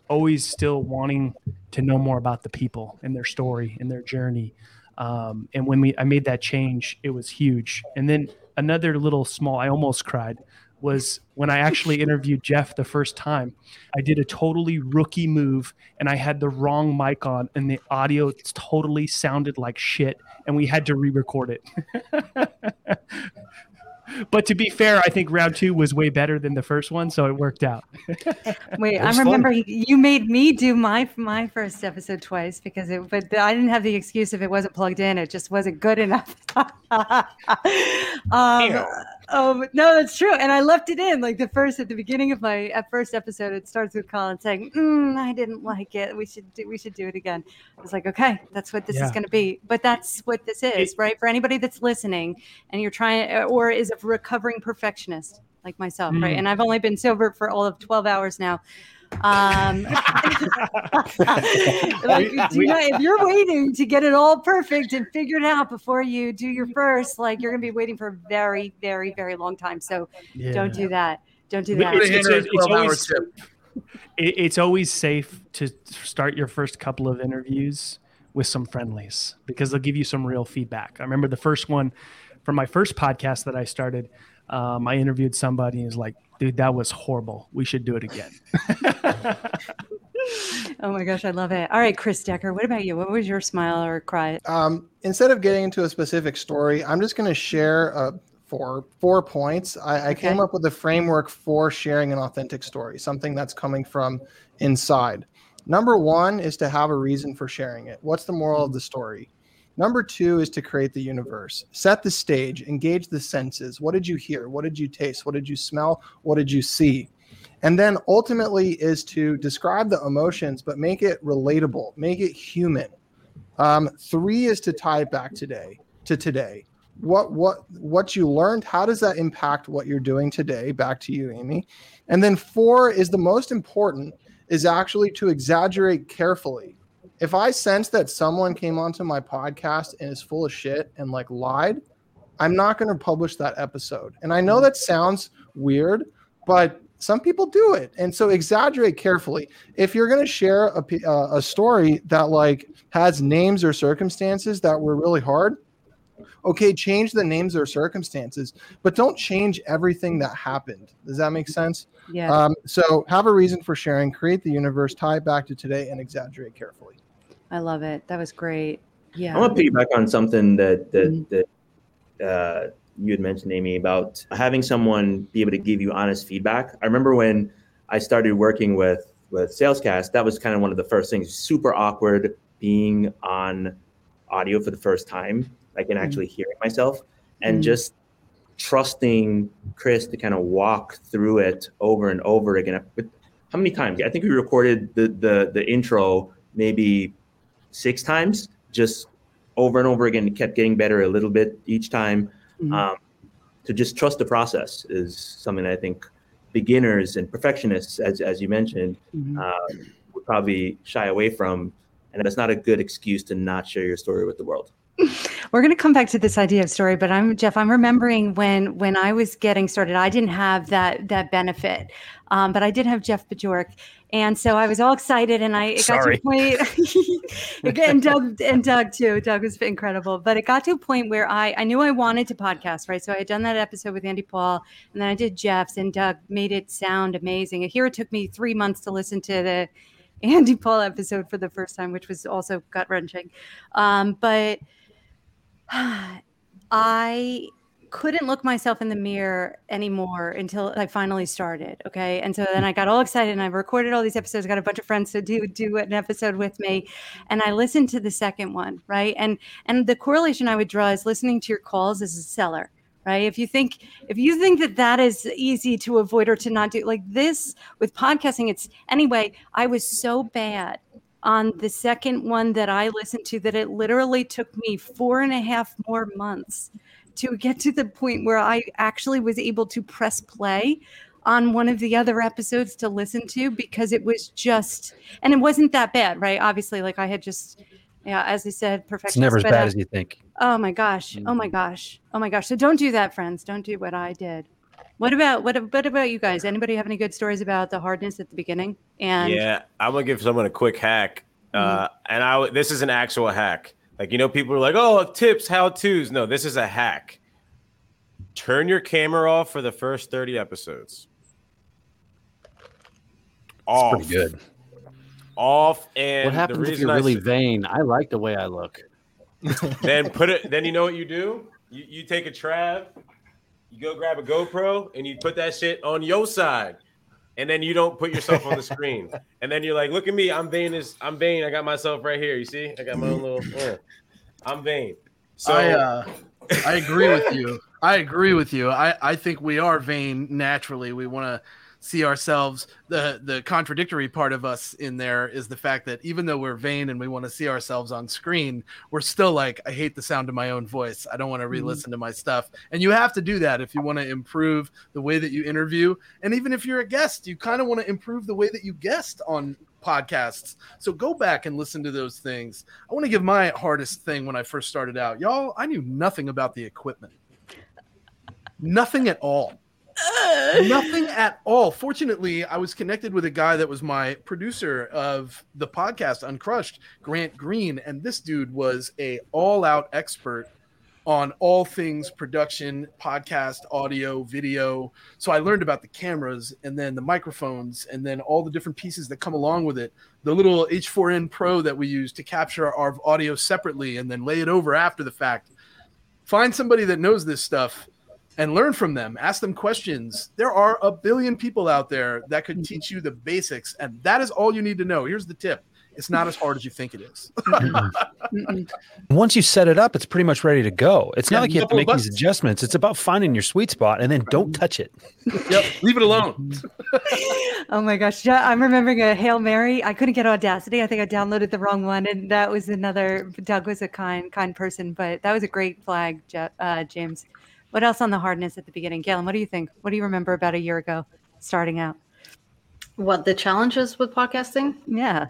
always still wanting to know more about the people and their story and their journey. Um, and when we I made that change, it was huge. And then another little small, I almost cried, was when I actually interviewed Jeff the first time. I did a totally rookie move and I had the wrong mic on, and the audio totally sounded like shit, and we had to re-record it. but to be fair, I think round two was way better than the first one, so it worked out. Wait, I was fun. remember you made me do my my first episode twice because it, but I didn't have the excuse if it wasn't plugged in, it just wasn't good enough. um, oh no, that's true, and I left it in like the first at the beginning of my at first episode. It starts with Colin saying, mm, "I didn't like it. We should do we should do it again." I was like, "Okay, that's what this is going to be." But that's what this is, right? For anybody that's listening and you're trying or is a recovering perfectionist like myself, right? Mm. And I've only been sober for all of 12 hours now. Um, like, We- do we- not- if you're waiting to get it all perfect and figured out before you do your first, like you're going to be waiting for a very, very, very long time. So don't do that. Don't do that. It's, it's- it's- it's always, it- it's always safe to start your first couple of interviews with some friendlies because they'll give you some real feedback. I remember the first one from my first podcast that I started. Um, I interviewed somebody and was like, dude, that was horrible. We should do it again. oh my gosh, I love it. All right, Chris Decker, what about you? What was your smile or cry? Um, instead of getting into a specific story, I'm just going to share uh, four four points. I, I came up with a framework for sharing an authentic story, something that's coming from inside. Number one is to have a reason for sharing it. What's the moral of the story? Number two is to create the universe, set the stage, engage the senses. What did you hear? What did you taste? What did you smell? What did you see? And then ultimately is to describe the emotions, but make it relatable, make it human. Um, three is to tie it back today to today. What what what you learned? How does that impact what you're doing today? Back to you, Amy. And then four is the most important. Is actually to exaggerate carefully. If I sense that someone came onto my podcast and is full of shit and like lied, I'm not going to publish that episode. And I know that sounds weird, but some people do it. And so exaggerate carefully. If you're going to share a, uh, a story that like has names or circumstances that were really hard, okay, change the names or circumstances, but don't change everything that happened. Does that make sense? Yeah. Um, so have a reason for sharing, create the universe, tie it back to today, and exaggerate carefully. I love it. That was great. Yeah. I want to piggyback on something that that that uh, you had mentioned, Amy, about having someone be able to give you honest feedback. I remember when I started working with with Salescast, that was kind of one of the first things. Super awkward being on audio for the first time, like and actually hearing myself, and Mhm. just trusting Chris to kind of walk through it over and over again. But how many times? I think we recorded the the the intro maybe six times just over and over again, it kept getting better a little bit each time. Mm-hmm. Um, to just trust the process is something that I think beginners and perfectionists, as, as you mentioned, Mm-hmm. uh, would probably shy away from. And that's not a good excuse to not share your story with the world. We're going to come back to this idea of story, but I'm Jeff. I'm remembering when when I was getting started, I didn't have that that benefit, um, but I did have Jeff Bajorek, and so I was all excited, and I it got to a point. and Doug and Doug too. Doug was incredible, but it got to a point where I I knew I wanted to podcast, right? So I had done that episode with Andy Paul, and then I did Jeff's, and Doug made it sound amazing. Here it took me three months to listen to the Andy Paul episode for the first time, which was also gut wrenching, um, but. I couldn't look myself in the mirror anymore until I finally started. Okay. And so then mm-hmm. I got all excited and I recorded all these episodes, got a bunch of friends to do do an episode with me. And I listened to the second one, right? And and the correlation I would draw is listening to your calls as a seller. Right. If you think if you think that that is easy to avoid or to not do like this with podcasting, it's anyway, I was so bad on the second one that I listened to that it literally took me four and a half more months to get to the point where I actually was able to press play on one of the other episodes to listen to because it was just and it wasn't that bad, right? Obviously, like I had just yeah, as I said, perfect. It's never as bad as you think. Oh my gosh. Oh my mm-hmm. gosh. Oh my gosh. So don't do that, friends. Don't do what I did. What about what, what about you guys? Anybody have any good stories about the hardness at the beginning? And yeah, I'm gonna give someone a quick hack. Uh, and I this is an actual hack. Like you know, people are like, "Oh, tips, how tos." No, this is a hack. Turn your camera off for the first 30 episodes. Off. Pretty good. Off. And what the happens if you're I really s- vain? I like the way I look. then put it. Then you know what you do. You, you take a trav, you go grab a GoPro, and you put that shit on your side, and then you don't put yourself on the screen. And then you're like, "Look at me, I'm vain as I'm vain. I got myself right here. You see, I got my own little. uh, I'm vain." So I uh, I agree with you. I agree with you. I, I think we are vain naturally. We want to see ourselves. The the contradictory part of us in there is the fact that even though we're vain and we want to see ourselves on screen, we're still like, I hate the sound of my own voice. I don't want to mm-hmm. re-listen to my stuff. And you have to do that if you want to improve the way that you interview. And even if you're a guest, you kind of want to improve the way that you guest on podcasts. So go back and listen to those things. I want to give my hardest thing when I first started out. Y'all, I knew nothing about the equipment. Nothing at all. Nothing at all. Fortunately, I was connected with a guy that was my producer of the podcast Uncrushed, Grant Green, and this dude was a all-out expert on all things production, podcast, audio, video. So I learned about the cameras and then the microphones and then all the different pieces that come along with it. The little H4n Pro that we use to capture our audio separately and then lay it over after the fact. Find somebody that knows this stuff and learn from them. Ask them questions. There are a billion people out there that could teach you the basics, and that is all you need to know. Here's the tip. It's not as hard as you think it is. Once you set it up, it's pretty much ready to go. It's Yeah, not like you have to couple make these adjustments. It's about finding your sweet spot and then don't touch it. yep, leave it alone. Oh my gosh, Ja- I'm remembering a Hail Mary. I couldn't get Audacity. I think I downloaded the wrong one, and that was another. Doug was a kind, kind person, but that was a great flag, Ja- uh, James. What else on the hardness at the beginning, Galen? What do you think? What do you remember about a year ago, starting out? What the challenges with podcasting? Yeah,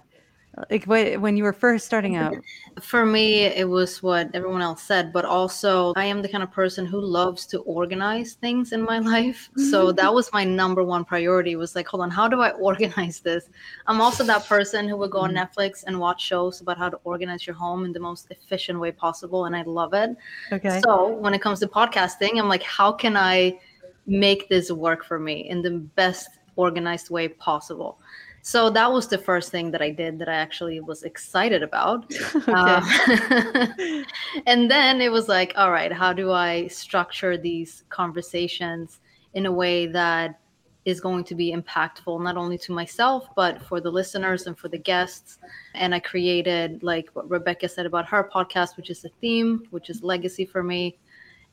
like when you were first starting out. For me, it was what everyone else said, but also I am the kind of person who loves to organize things in my life. So mm-hmm. that was my number one priority was like, hold on, how do I organize this? I'm also that person who would go on mm-hmm. Netflix and watch shows about how to organize your home in the most efficient way possible. And I love it. Okay. So when it comes to podcasting, I'm like, how can I make this work for me in the best organized way possible? So that was the first thing that I did that I actually was excited about. Um, and then it was like, all right, how do I structure these conversations in a way that is going to be impactful not only to myself but for the listeners and for the guests? And i created like what rebecca said about her podcast which is a theme which is legacy for me.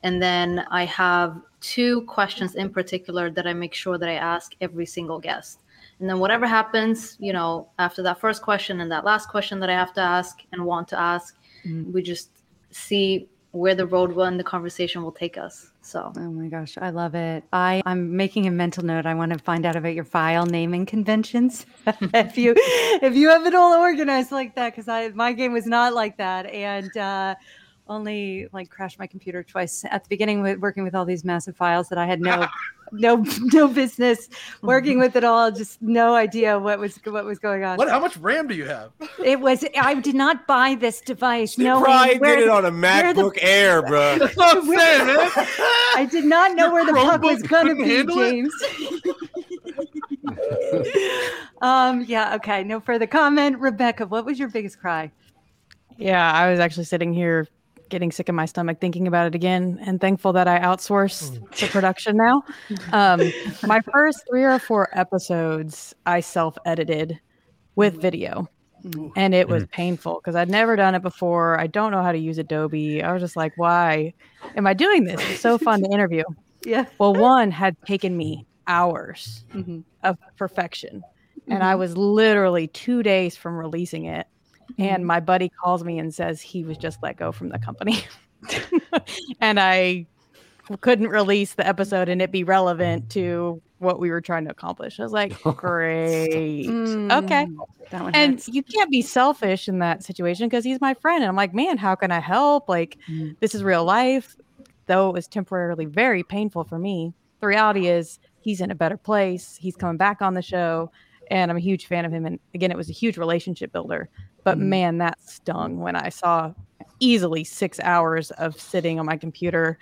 And then i have two questions in particular that i make sure that i ask every single guest and then whatever happens you know after that first question and that last question that i have to ask and want to ask we just see where the road will and the conversation will take us. So Oh my gosh, I love it. I I'm making a mental note. I want to find out about your file naming conventions. if you if you have it all organized like that, because I my game was not like that, and uh, only like crashed my computer twice at the beginning with working with all these massive files that I had no no no business working with at all. Just no idea what was what was going on. What? How much RAM do you have? It was I did not buy this device. No, Probably did it on a MacBook Air, bro. That's what I'm saying, man. I did not know where the puck was gonna be. James. um, yeah, okay. No further comment. Rebecca, what was your biggest cry? Yeah, I was actually sitting here getting sick in my stomach thinking about it again and thankful that I outsourced the production now. Um, my first three or four episodes I self edited with video. And it was painful because I'd never done it before. I don't know how to use Adobe. I was just like, why am I doing this? It's so fun to interview. Yeah. Well, one had taken me hours Mhm. of perfection. And I was literally two days from releasing it. And my buddy calls me and says he was just let go from the company. and I couldn't release the episode and it be relevant to what we were trying to accomplish. I was like, great. Okay. Mm, That one And hurts. you can't be selfish in that situation because he's my friend. And I'm like, man, how can I help? Like, Mm. this is real life. Though it was temporarily very painful for me, the reality is he's in a better place. He's coming back on the show. And I'm a huge fan of him. And again, it was a huge relationship builder. But Mhm. man, that stung when I saw easily six hours of sitting on my computer,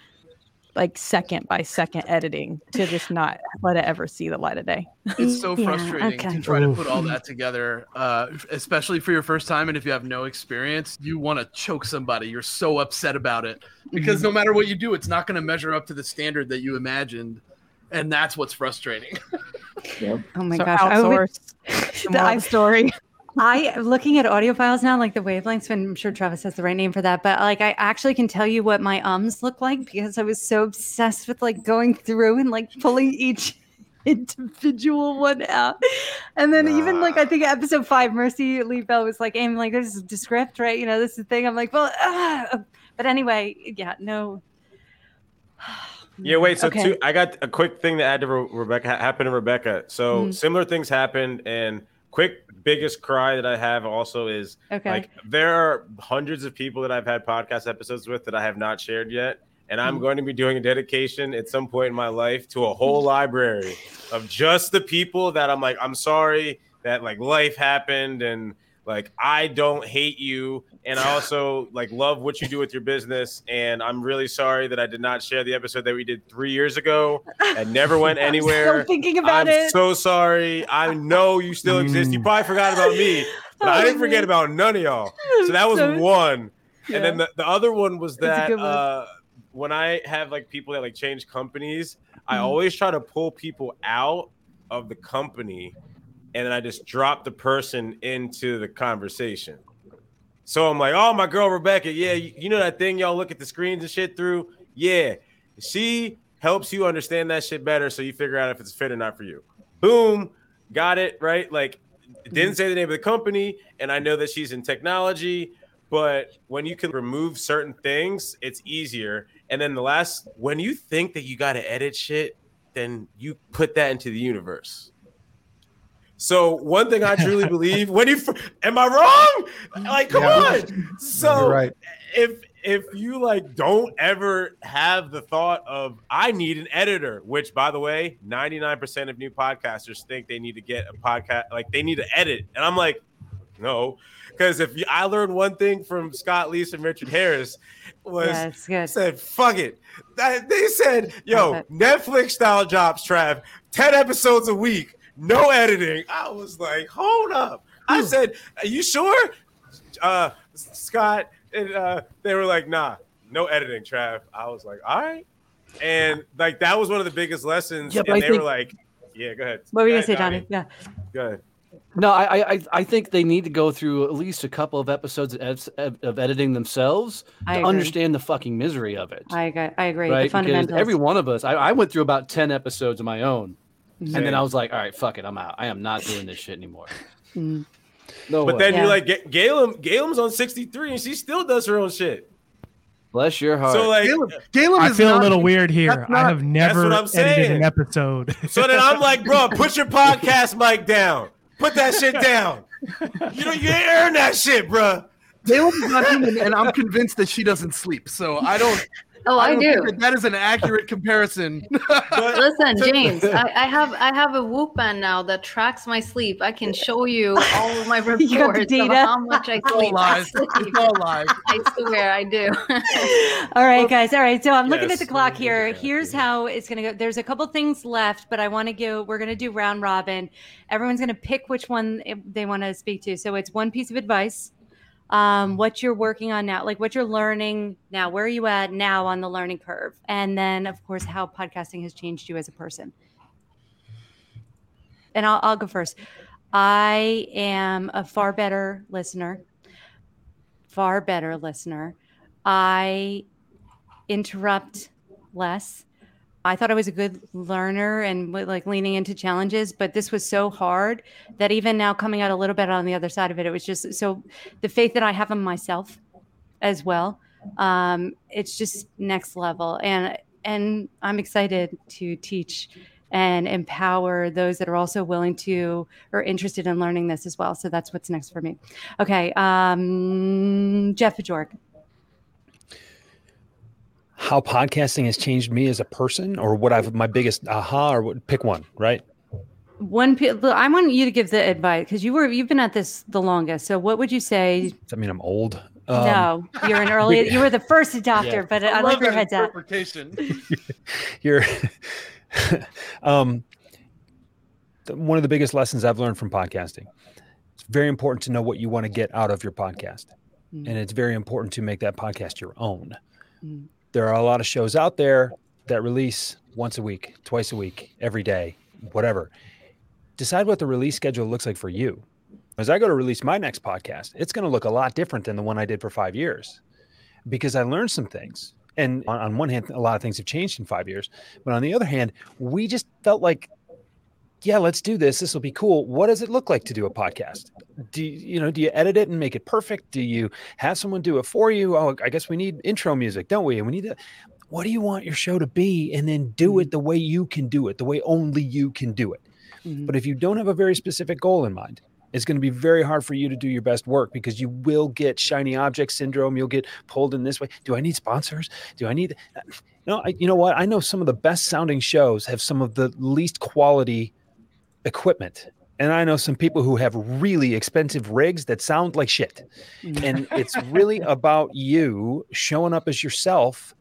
like second by second editing to just not let it ever see the light of day. It's so Yeah, frustrating okay. to try to put all that together, uh, especially for your first time. And if you have no experience, you want to choke somebody. You're so upset about it because no matter what you do, it's not going to measure up to the standard that you imagined. And that's what's frustrating. Oh my so gosh. I would- the moral the story. I looking at audio files now, like the wavelengths, and I'm sure Travis has the right name for that, but like I actually can tell you what my ums look like because I was so obsessed with like going through and like pulling each individual one out. And then even like I think episode five, Mercy Lee Bell was like, aim like this is the script, right? You know, this is the thing. I'm like, well, ah. but anyway, yeah, no. Yeah, wait. So Okay. two, I got a quick thing to add to Re- Rebecca. ha- Happened to Rebecca. So Mhm. similar things happened, and quick biggest cry that I have also is Okay. like there are hundreds of people that I've had podcast episodes with that I have not shared yet, and I'm Mhm. going to be doing a dedication at some point in my life to a whole library of just the people that I'm like, I'm sorry that like life happened and like I don't hate you and I also like love what you do with your business and I'm really sorry that I did not share the episode that we did 3 years ago and never went I'm anywhere. still thinking about I'm it. so sorry. I know you still exist. You probably forgot about me, but I didn't forget about none of y'all. So that was So- one. Yeah. And then the, the other one was that one. uh, when I have like people that like change companies, I Mhm. always try to pull people out of the company and then I just drop the person into the conversation. So I'm like, oh, my girl Rebecca, yeah, you, know that thing y'all look at the screens and shit through? Yeah, she helps you understand that shit better so you figure out if it's fit or not for you. Boom, got it, right? Like, didn't mm-hmm. say the name of the company, and I know that she's in technology, but when you can remove certain things, it's easier. And then the last, when you think that you got to edit shit, then you put that into the universe. So one thing I truly believe when you am I wrong? Like, come Yeah. on. So right. if if you like don't ever have the thought of I need an editor, which by the way, 99% of new podcasters think they need to get a podcast, like they need to edit. And I'm like, no. Because if you, I learned one thing from Scott Leese and Richard Harris was Yeah, said, fuck it. That, they said, yo, Netflix style jobs, Trav, 10 episodes a week, no editing. I was like, hold up. I said, are you sure? Uh, Scott, and uh, they were like, nah, no editing, Trav. I was like, all right. And like, that was one of the biggest lessons. Yeah, but and I they think- were like, yeah, go ahead. What were you Go gonna say, Johnny? Yeah. Go ahead. No, I, I, I- I think they need to go through at least a couple of episodes of, ed- of editing themselves I to agree. understand the fucking misery of it. I agree. I agree. right? The Because fundamentals. every one of us, I, I went through about ten episodes of my own, and then I was like, all right, fuck it, I'm out. I am not doing this shit anymore. Mm. No But way. then Yeah. you're like, Ga- Galen, Galen's on 63 and she still does her own shit. Bless your heart. So like, Caleb, Caleb I is feel a little weird here. not- I have never what I'm edited saying. an episode. so then I'm like, bro, put your podcast mic down. Put that shit down. You know, you ain't earn that shit, bro. Caleb is not human, and I'm convinced that she doesn't sleep. So I don't. Oh, I don't do. that, that is an accurate comparison. But Listen, James, I, I have I have a Whoop band now that tracks my sleep. I can show you all of my You got reports of data? how much I It's all sleep. lies. It's all lies. I swear I do. All right, guys. All right. So I'm looking at the clock here. yeah, Here's how it's going to go. There's a couple things left, but I want to go. We're going to do round robin. Everyone's going to pick which one they want to speak to. So it's one piece of advice. Um, what you're working on now, like what you're learning now. Where are you at now on the learning curve? And then, of course, how podcasting has changed you as a person. And I'll, I'll go first. I am a far better listener. Far better listener. I interrupt less. I thought I was a good learner and like leaning into challenges, but this was so hard that even now coming out a little bit on the other side of it, it was just so the faith that I have in myself as well. Um, it's just next level, and and I'm excited to teach and empower those that are also willing to or interested in learning this as well. So that's what's next for me. Okay, um, Jeff Bajorek. How podcasting has changed me as a person, or what I've my biggest aha, or what, pick one, right? One, I want you to give the advice because you were you've been at this the longest. So, what would you say? Does that mean I'm old? Um, no, you're an early. You were the first adopter, Yeah. but I, like love where your that head's at. interpretation. you're um one of the biggest lessons I've learned from podcasting. It's very important to know what you want to get out of your podcast. Mm. And it's very important to make that podcast your own. Mm. There are a lot of shows out there that release once a week, twice a week, every day, whatever. Decide what the release schedule looks like for you. As I go to release my next podcast, it's going to look a lot different than the one I did for five years because I learned some things. And on, on one hand, a lot of things have changed in five years. But on the other hand, we just felt like, yeah, let's do this. This will be cool. What does it look like to do a podcast? Do you, you know, do you edit it and make it perfect? Do you have someone do it for you? Oh, I guess we need intro music, don't we? And we need to, what do you want your show to be? And then do it the way you can do it, the way only you can do it. Mhm. But if you don't have a very specific goal in mind, it's going to be very hard for you to do your best work because you will get shiny object syndrome. You'll get pulled in this way. Do I need sponsors? Do I need? No, I, you know what? I know some of the best sounding shows have some of the least quality equipment, and I know some people who have really expensive rigs that sound like shit. Mm. And it's really about you showing up as yourself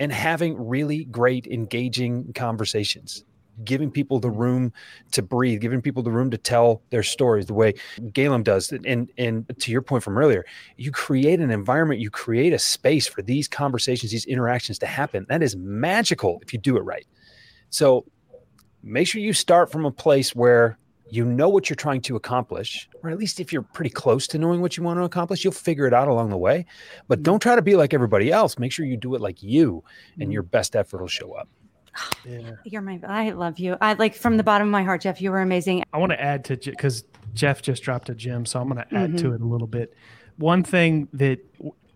and having really great, engaging conversations giving people the room to breathe, giving people the room to tell their stories the way Galen does. And and to your point from earlier, you create an environment, you create a space for these conversations, these interactions to happen. That is magical if you do it right. So make sure you start from a place where you know what you're trying to accomplish, or at least if you're pretty close to knowing what you want to accomplish, you'll figure it out along the way. But don't try to be like everybody else. Make sure you do it like you, and your best effort will show up. Yeah. You're my. I love you. I like from the bottom of my heart, Jeff. You were amazing. I want to add to because Jeff just dropped a gem, so I'm going to add Mm-hmm. to it a little bit. One thing that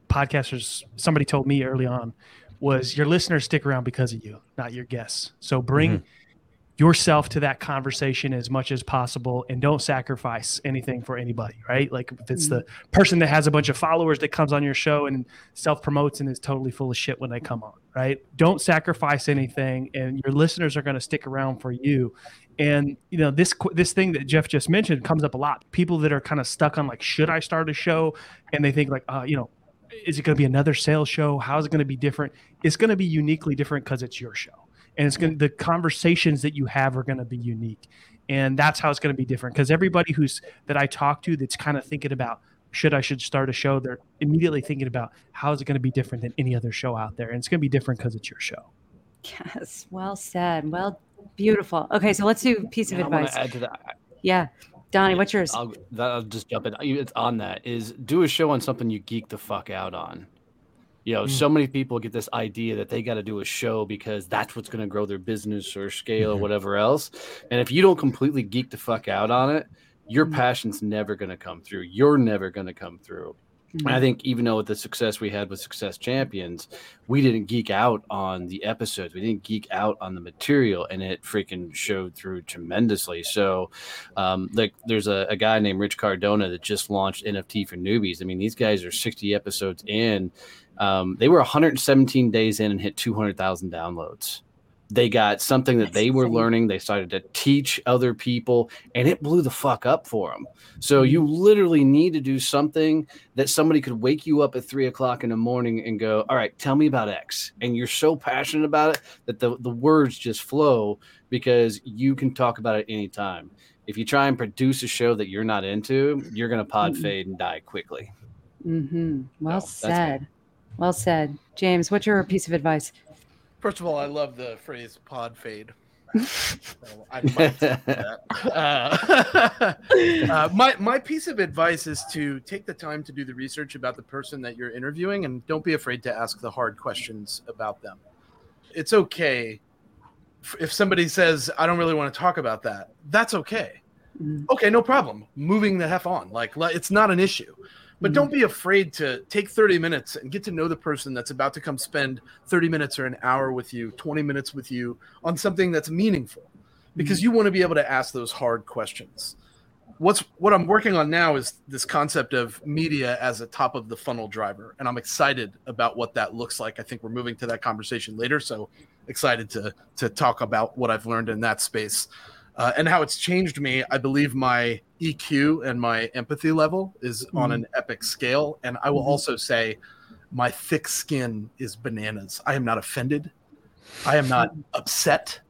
podcasters, somebody told me early on, was your listeners stick around because of you, not your guests. So bring Mm-hmm. Yourself to that conversation as much as possible, and don't sacrifice anything for anybody. Right? Like if it's the Mm-hmm. person that has a bunch of followers that comes on your show and self promotes and is totally full of shit when they come on. Right? Don't sacrifice anything, and your listeners are going to stick around for you. And you know this this thing that Jeff just mentioned comes up a lot. People that are kind of stuck on like, should I start a show? And they think like, uh, you know, is it going to be another sales show? How is it going to be different? It's going to be uniquely different because it's your show, and it's going to the conversations that you have are going to be unique, and that's how it's going to be different. Because everybody who's that I talk to that's kind of thinking about should I should start a show, they're immediately thinking about how is it going to be different than any other show out there, and it's going to be different because it's your show. Yes. Well said. Well, beautiful. Okay, so let's do a piece of And I advice. add to that. Yeah, Donnie, what's yours? I'll, I'll just jump in. It's on that. Is do a show on something you geek the fuck out on. You know, so many people get this idea that they got to do a show because that's what's going to grow their business or scale or whatever else. And if you don't completely geek the fuck out on it, your Mm-hmm. passion's never going to come through. You're never going to come through. And I think even though with the success we had with Success Champions, we didn't geek out on the episodes. We didn't geek out on the material, and it freaking showed through tremendously. So, um, like, there's a, a guy named Rich Cardona that just launched NFT for newbies. I mean, these guys are 60 episodes in. Um, they were 117 days in and hit 200,000 downloads. They got something that they were learning. They started to teach other people and it blew the fuck up for them so you literally need to do something that somebody could wake you up at three o'clock in the morning and go all right tell me about x. And you're so passionate about it that the, the words just flow because you can talk about it anytime. If you try and produce a show that you're not into you're going to pod Mhm. fade and die quickly. Mm-hmm. Well So, that's said. Well said. James, what's your piece of advice? First of all, I love the phrase pod fade. So I might that. Uh, uh, my my piece of advice is to take the time to do the research about the person that you're interviewing, and don't be afraid to ask the hard questions about them. It's okay if somebody says, "I don't really want to talk about that." That's okay. Okay, no problem. Moving the hef on. Like it's not an issue. But don't mm. be afraid to take 30 minutes and get to know the person that's about to come spend 30 minutes or an hour with you, 20 minutes with you on something that's meaningful because mm. you want to be able to ask those hard questions. What's what I'm working on now is this concept of media as a top of the funnel driver and I'm excited about what that looks like. I think we're moving to that conversation later, so excited to to talk about what I've learned in that space. Uh, and how it's changed me. I believe my EQ and my empathy level is on Mhm. an epic scale. And I will Mhm. also say my thick skin is bananas. I am not offended. I am not upset.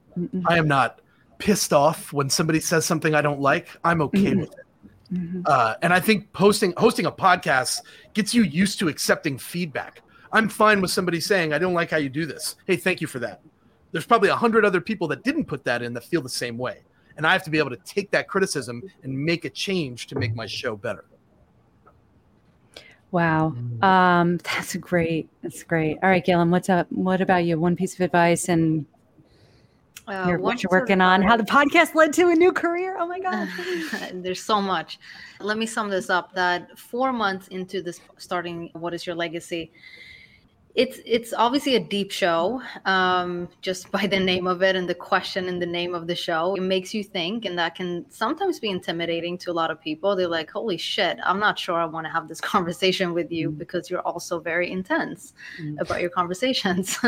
I am not pissed off when somebody says something I don't like. I'm okay with it. Uh, and I think posting hosting a podcast gets you used to accepting feedback. I'm fine with somebody saying, I don't like how you do this. Hey, thank you for that. There's probably a hundred other people that didn't put that in that feel the same way. And I have to be able to take that criticism and make a change to make my show better. Wow. Um, that's great. That's great. All right, Galen, what's up? What about you? One piece of advice and Uh, your- what you're working on, how the podcast led to a new career. Oh my God. There's so much. Let me sum this up that four months into this starting What is Your Legacy? It's it's obviously a deep show, um, just by the name of it and the question in the name of the show. It makes you think, and that can sometimes be intimidating to a lot of people. They're like, "Holy shit, I'm not sure I want to have this conversation with you because you're also very intense about your conversations."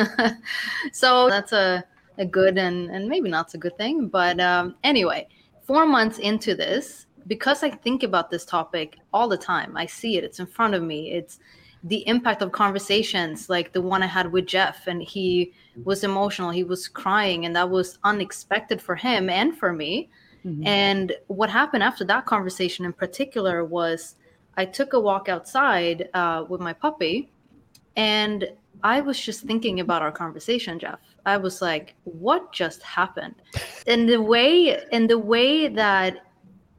so that's a a good and and maybe not so good thing. But um, anyway, four months into this, because I think about this topic all the time, I see it. It's in front of me. It's the impact of conversations like the one I had with Jeff, and he was emotional. He was crying, and that was unexpected for him and for me. And what happened after that conversation in particular was I took a walk outside uh, with my puppy, and I was just thinking about our conversation, Jeff. I was like, what just happened? And the way and the way that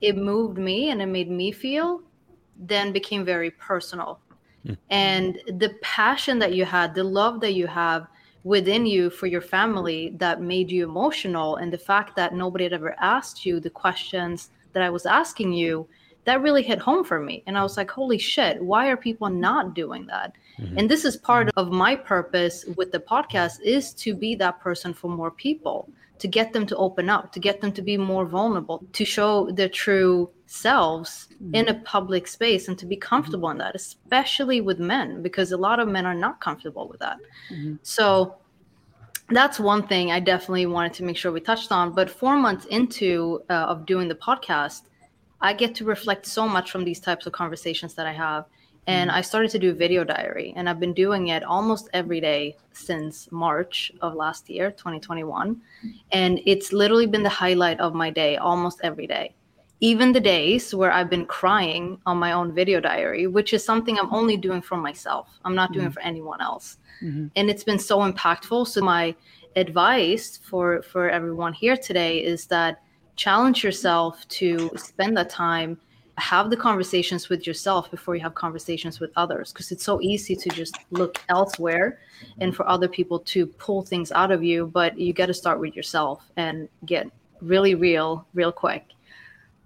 it moved me and it made me feel then became very personal. And the passion that you had, the love that you have within you for your family that made you emotional, and the fact that nobody had ever asked you the questions that I was asking you, that really hit home for me. And I was like, holy shit, why are people not doing that? Mm-hmm. And this is part of my purpose with the podcast is to be that person for more people, to get them to open up, to get them to be more vulnerable, to show their true selves in a public space and to be comfortable in that, especially with men, because a lot of men are not comfortable with that. So that's one thing I definitely wanted to make sure we touched on. But four months into uh, of doing the podcast, I get to reflect so much from these types of conversations that I have. And mm-hmm. I started to do a video diary, and I've been doing it almost every day since March of last year, 2021. And it's literally been the highlight of my day almost every day. Even the days where I've been crying on my own video diary, which is something I'm only doing for myself. I'm not doing it for anyone else mm-hmm. and it's been so impactful so my advice for for everyone here today is that challenge yourself to spend that time have the conversations with yourself before you have conversations with others because it's so easy to just look elsewhere and for other people to pull things out of you but you got to start with yourself and get really real real quick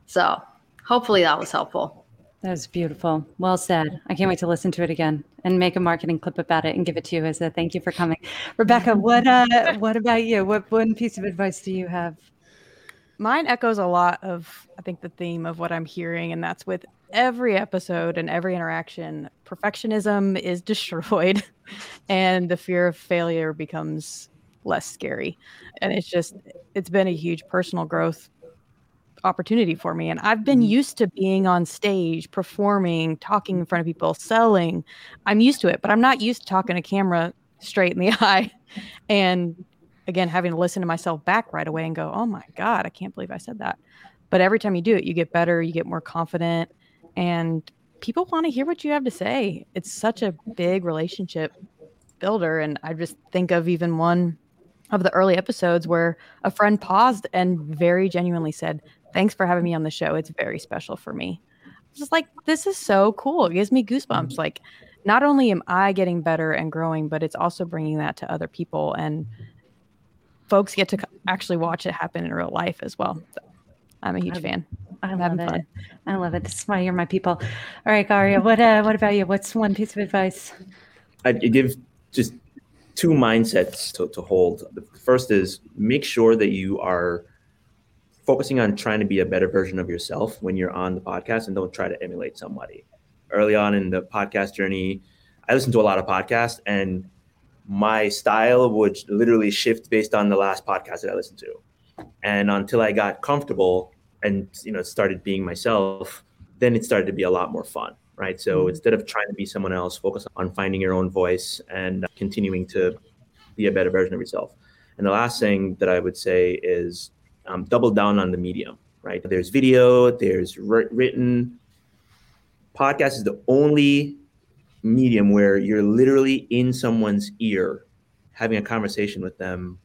so Hopefully that was helpful. That was beautiful. Well said. I can't wait to listen to it again and make a marketing clip about it and give it to you as a thank you for coming. Rebecca, what uh what about you? What one piece of advice do you have? Mine echoes a lot of I think the theme of what I'm hearing and that's with every episode and every interaction perfectionism is destroyed and the fear of failure becomes less scary. And it's just it's been a huge personal growth opportunity for me. And I've been mm. used to being on stage, performing, talking in front of people, selling. I'm used to it, but I'm not used to talking to camera straight in the eye. And again, having to listen to myself back right away and go, oh my God, I can't believe I said that. But every time you do it, you get better, you get more confident, and people want to hear what you have to say. It's such a big relationship builder. And I just think of even one of the early episodes where a friend paused and very genuinely said, Thanks for having me on the show. It's very special for me. Just like, this is so cool. It gives me goosebumps. Like, not only am I getting better and growing, but it's also bringing that to other people. And folks get to actually watch it happen in real life as well. So I'm a huge I, fan. I am love it. Fun. I love it. This is why you're my people. All right, Gario, what uh, what about you? What's one piece of advice? I give just two mindsets to, to hold. The first is make sure that you are focusing on trying to be a better version of yourself when you're on the podcast and don't try to emulate somebody. Early on in the podcast journey, I listened to a lot of podcasts and my style would literally shift based on the last podcast that I listened to. And until I got comfortable and you know started being myself, then it started to be a lot more fun, right? So mm-hmm. instead of trying to be someone else, focus on finding your own voice and continuing to be a better version of yourself. And the last thing that I would say is um, double down on the medium, right? There's video, there's written. Podcast is the only medium where you're literally in someone's ear having a conversation with them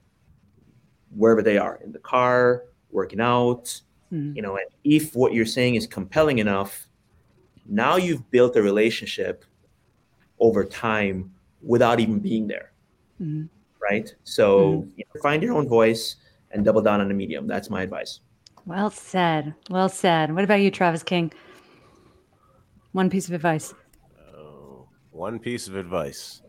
wherever they are in the car, working out, mm. you know, and if what you're saying is compelling enough, now you've built a relationship over time without even being there. Mm. Right. So mm. you know, find your own voice and double down on the medium. That's my advice. Well said. Well said. What about you, Travis King? One piece of advice. One piece of advice.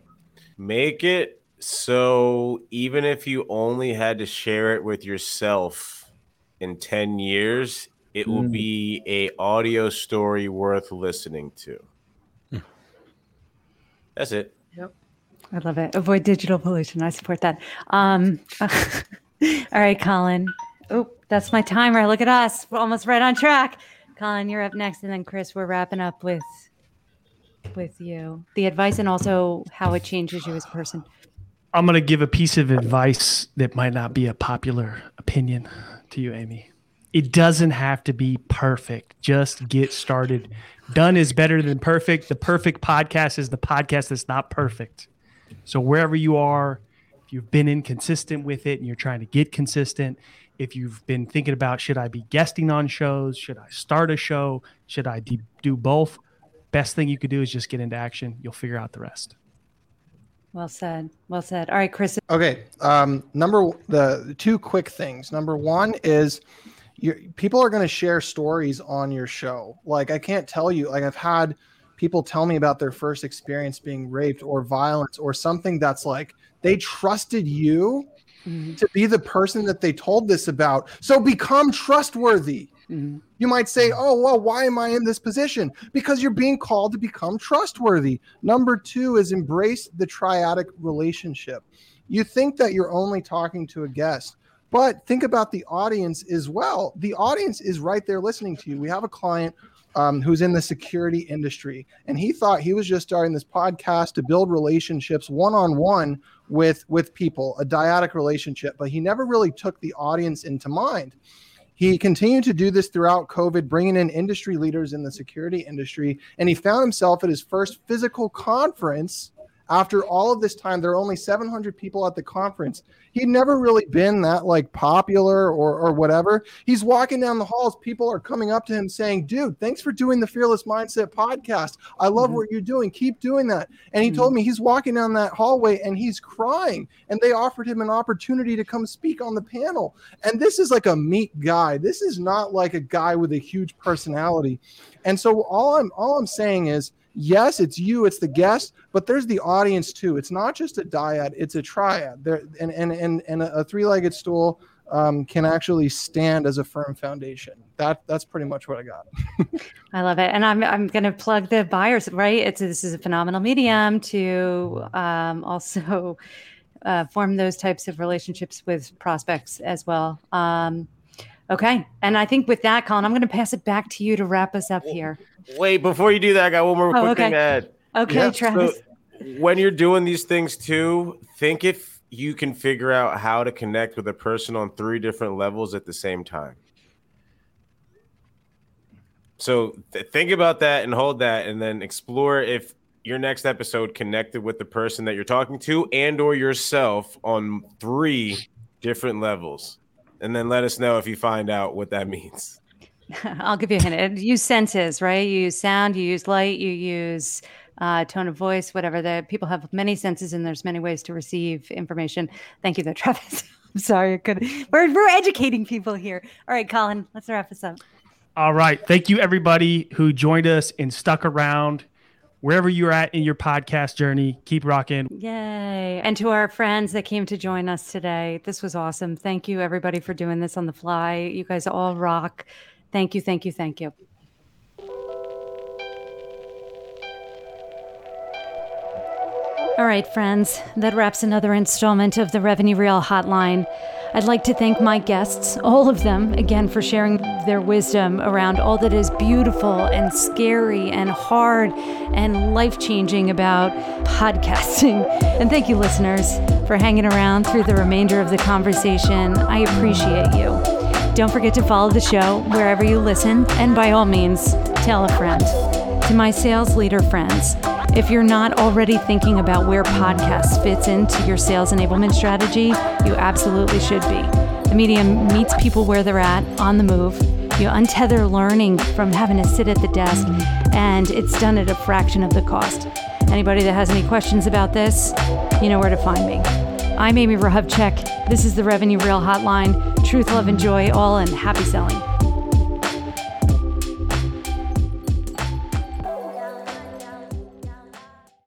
Make it so even if you only had to share it with yourself in 10 years, it mm. will be a audio story worth listening to. Hmm. That's it. Yep. I love it. Avoid digital pollution. I support that. Um, All right, Colin. Oh, that's my timer. Look at us. We're almost right on track. Colin, you're up next, and then Chris, we're wrapping up with with you. The advice and also how it changes you as a person. I'm going to give a piece of advice that might not be a popular opinion to you, Amy. It doesn't have to be perfect. Just get started. Done is better than perfect. The perfect podcast is the podcast that's not perfect. So wherever you are, if you've been inconsistent with it and you're trying to get consistent, if you've been thinking about should I be guesting on shows, should I start a show, should I de- do both, best thing you could do is just get into action. You'll figure out the rest. Well said. Well said. All right, Chris. Okay. Um, number the two quick things. Number one is people are going to share stories on your show. Like I can't tell you. Like I've had people tell me about their first experience being raped or violence or something that's like they trusted you mm-hmm. to be the person that they told this about. So become trustworthy. Mm-hmm. You might say, oh, well, why am I in this position? Because you're being called to become trustworthy. Number two is embrace the triadic relationship. You think that you're only talking to a guest, but think about the audience as well. The audience is right there listening to you. We have a client um, who's in the security industry, and he thought he was just starting this podcast to build relationships one on one with with people, a dyadic relationship. But he never really took the audience into mind. He continued to do this throughout COVID, bringing in industry leaders in the security industry, and he found himself at his first physical conference after all of this time, there are only 700 people at the conference. He'd never really been that like popular or, or whatever. He's walking down the halls. People are coming up to him saying, dude, thanks for doing the Fearless Mindset podcast. I love mm-hmm. what you're doing. Keep doing that. And he mm-hmm. told me he's walking down that hallway and he's crying. And they offered him an opportunity to come speak on the panel. And this is like a meek guy. This is not like a guy with a huge personality. And so all I'm all I'm saying is yes, it's you, it's the guest, but there's the audience too. It's not just a dyad, it's a triad. There and and and, and a three-legged stool um, can actually stand as a firm foundation. That that's pretty much what I got. I love it, and I'm I'm going to plug the buyers. Right, it's this is a phenomenal medium to um, also uh, form those types of relationships with prospects as well. Um, okay, and I think with that, Colin, I'm going to pass it back to you to wrap us up here. Wait, before you do that, I got one more oh, quick okay. thing to add. Okay, yeah. Travis. So when you're doing these things too, think if you can figure out how to connect with a person on three different levels at the same time. So th- think about that and hold that, and then explore if your next episode connected with the person that you're talking to and or yourself on three different levels and then let us know if you find out what that means I'll give you a hint. Use senses, right? You use sound, you use light, you use uh, tone of voice, whatever. The people have many senses, and there's many ways to receive information. Thank you, though, Travis. I'm sorry, I could. We're we're educating people here. All right, Colin, let's wrap this up. All right, thank you everybody who joined us and stuck around. Wherever you're at in your podcast journey, keep rocking. Yay. And to our friends that came to join us today, this was awesome. Thank you, everybody, for doing this on the fly. You guys all rock. Thank you, thank you, thank you. All right, friends, that wraps another installment of the Revenue Real Hotline. I'd like to thank my guests, all of them, again, for sharing their wisdom around all that is beautiful and scary and hard and life changing about podcasting. And thank you, listeners, for hanging around through the remainder of the conversation. I appreciate you. Don't forget to follow the show wherever you listen, and by all means, tell a friend. To my sales leader friends, if you're not already thinking about where podcasts fits into your sales enablement strategy, you absolutely should be. The medium meets people where they're at, on the move. You untether learning from having to sit at the desk, and it's done at a fraction of the cost. Anybody that has any questions about this, you know where to find me. I'm Amy Rahovchek. This is the Revenue Real Hotline. Truth, love, and joy, all, and happy selling.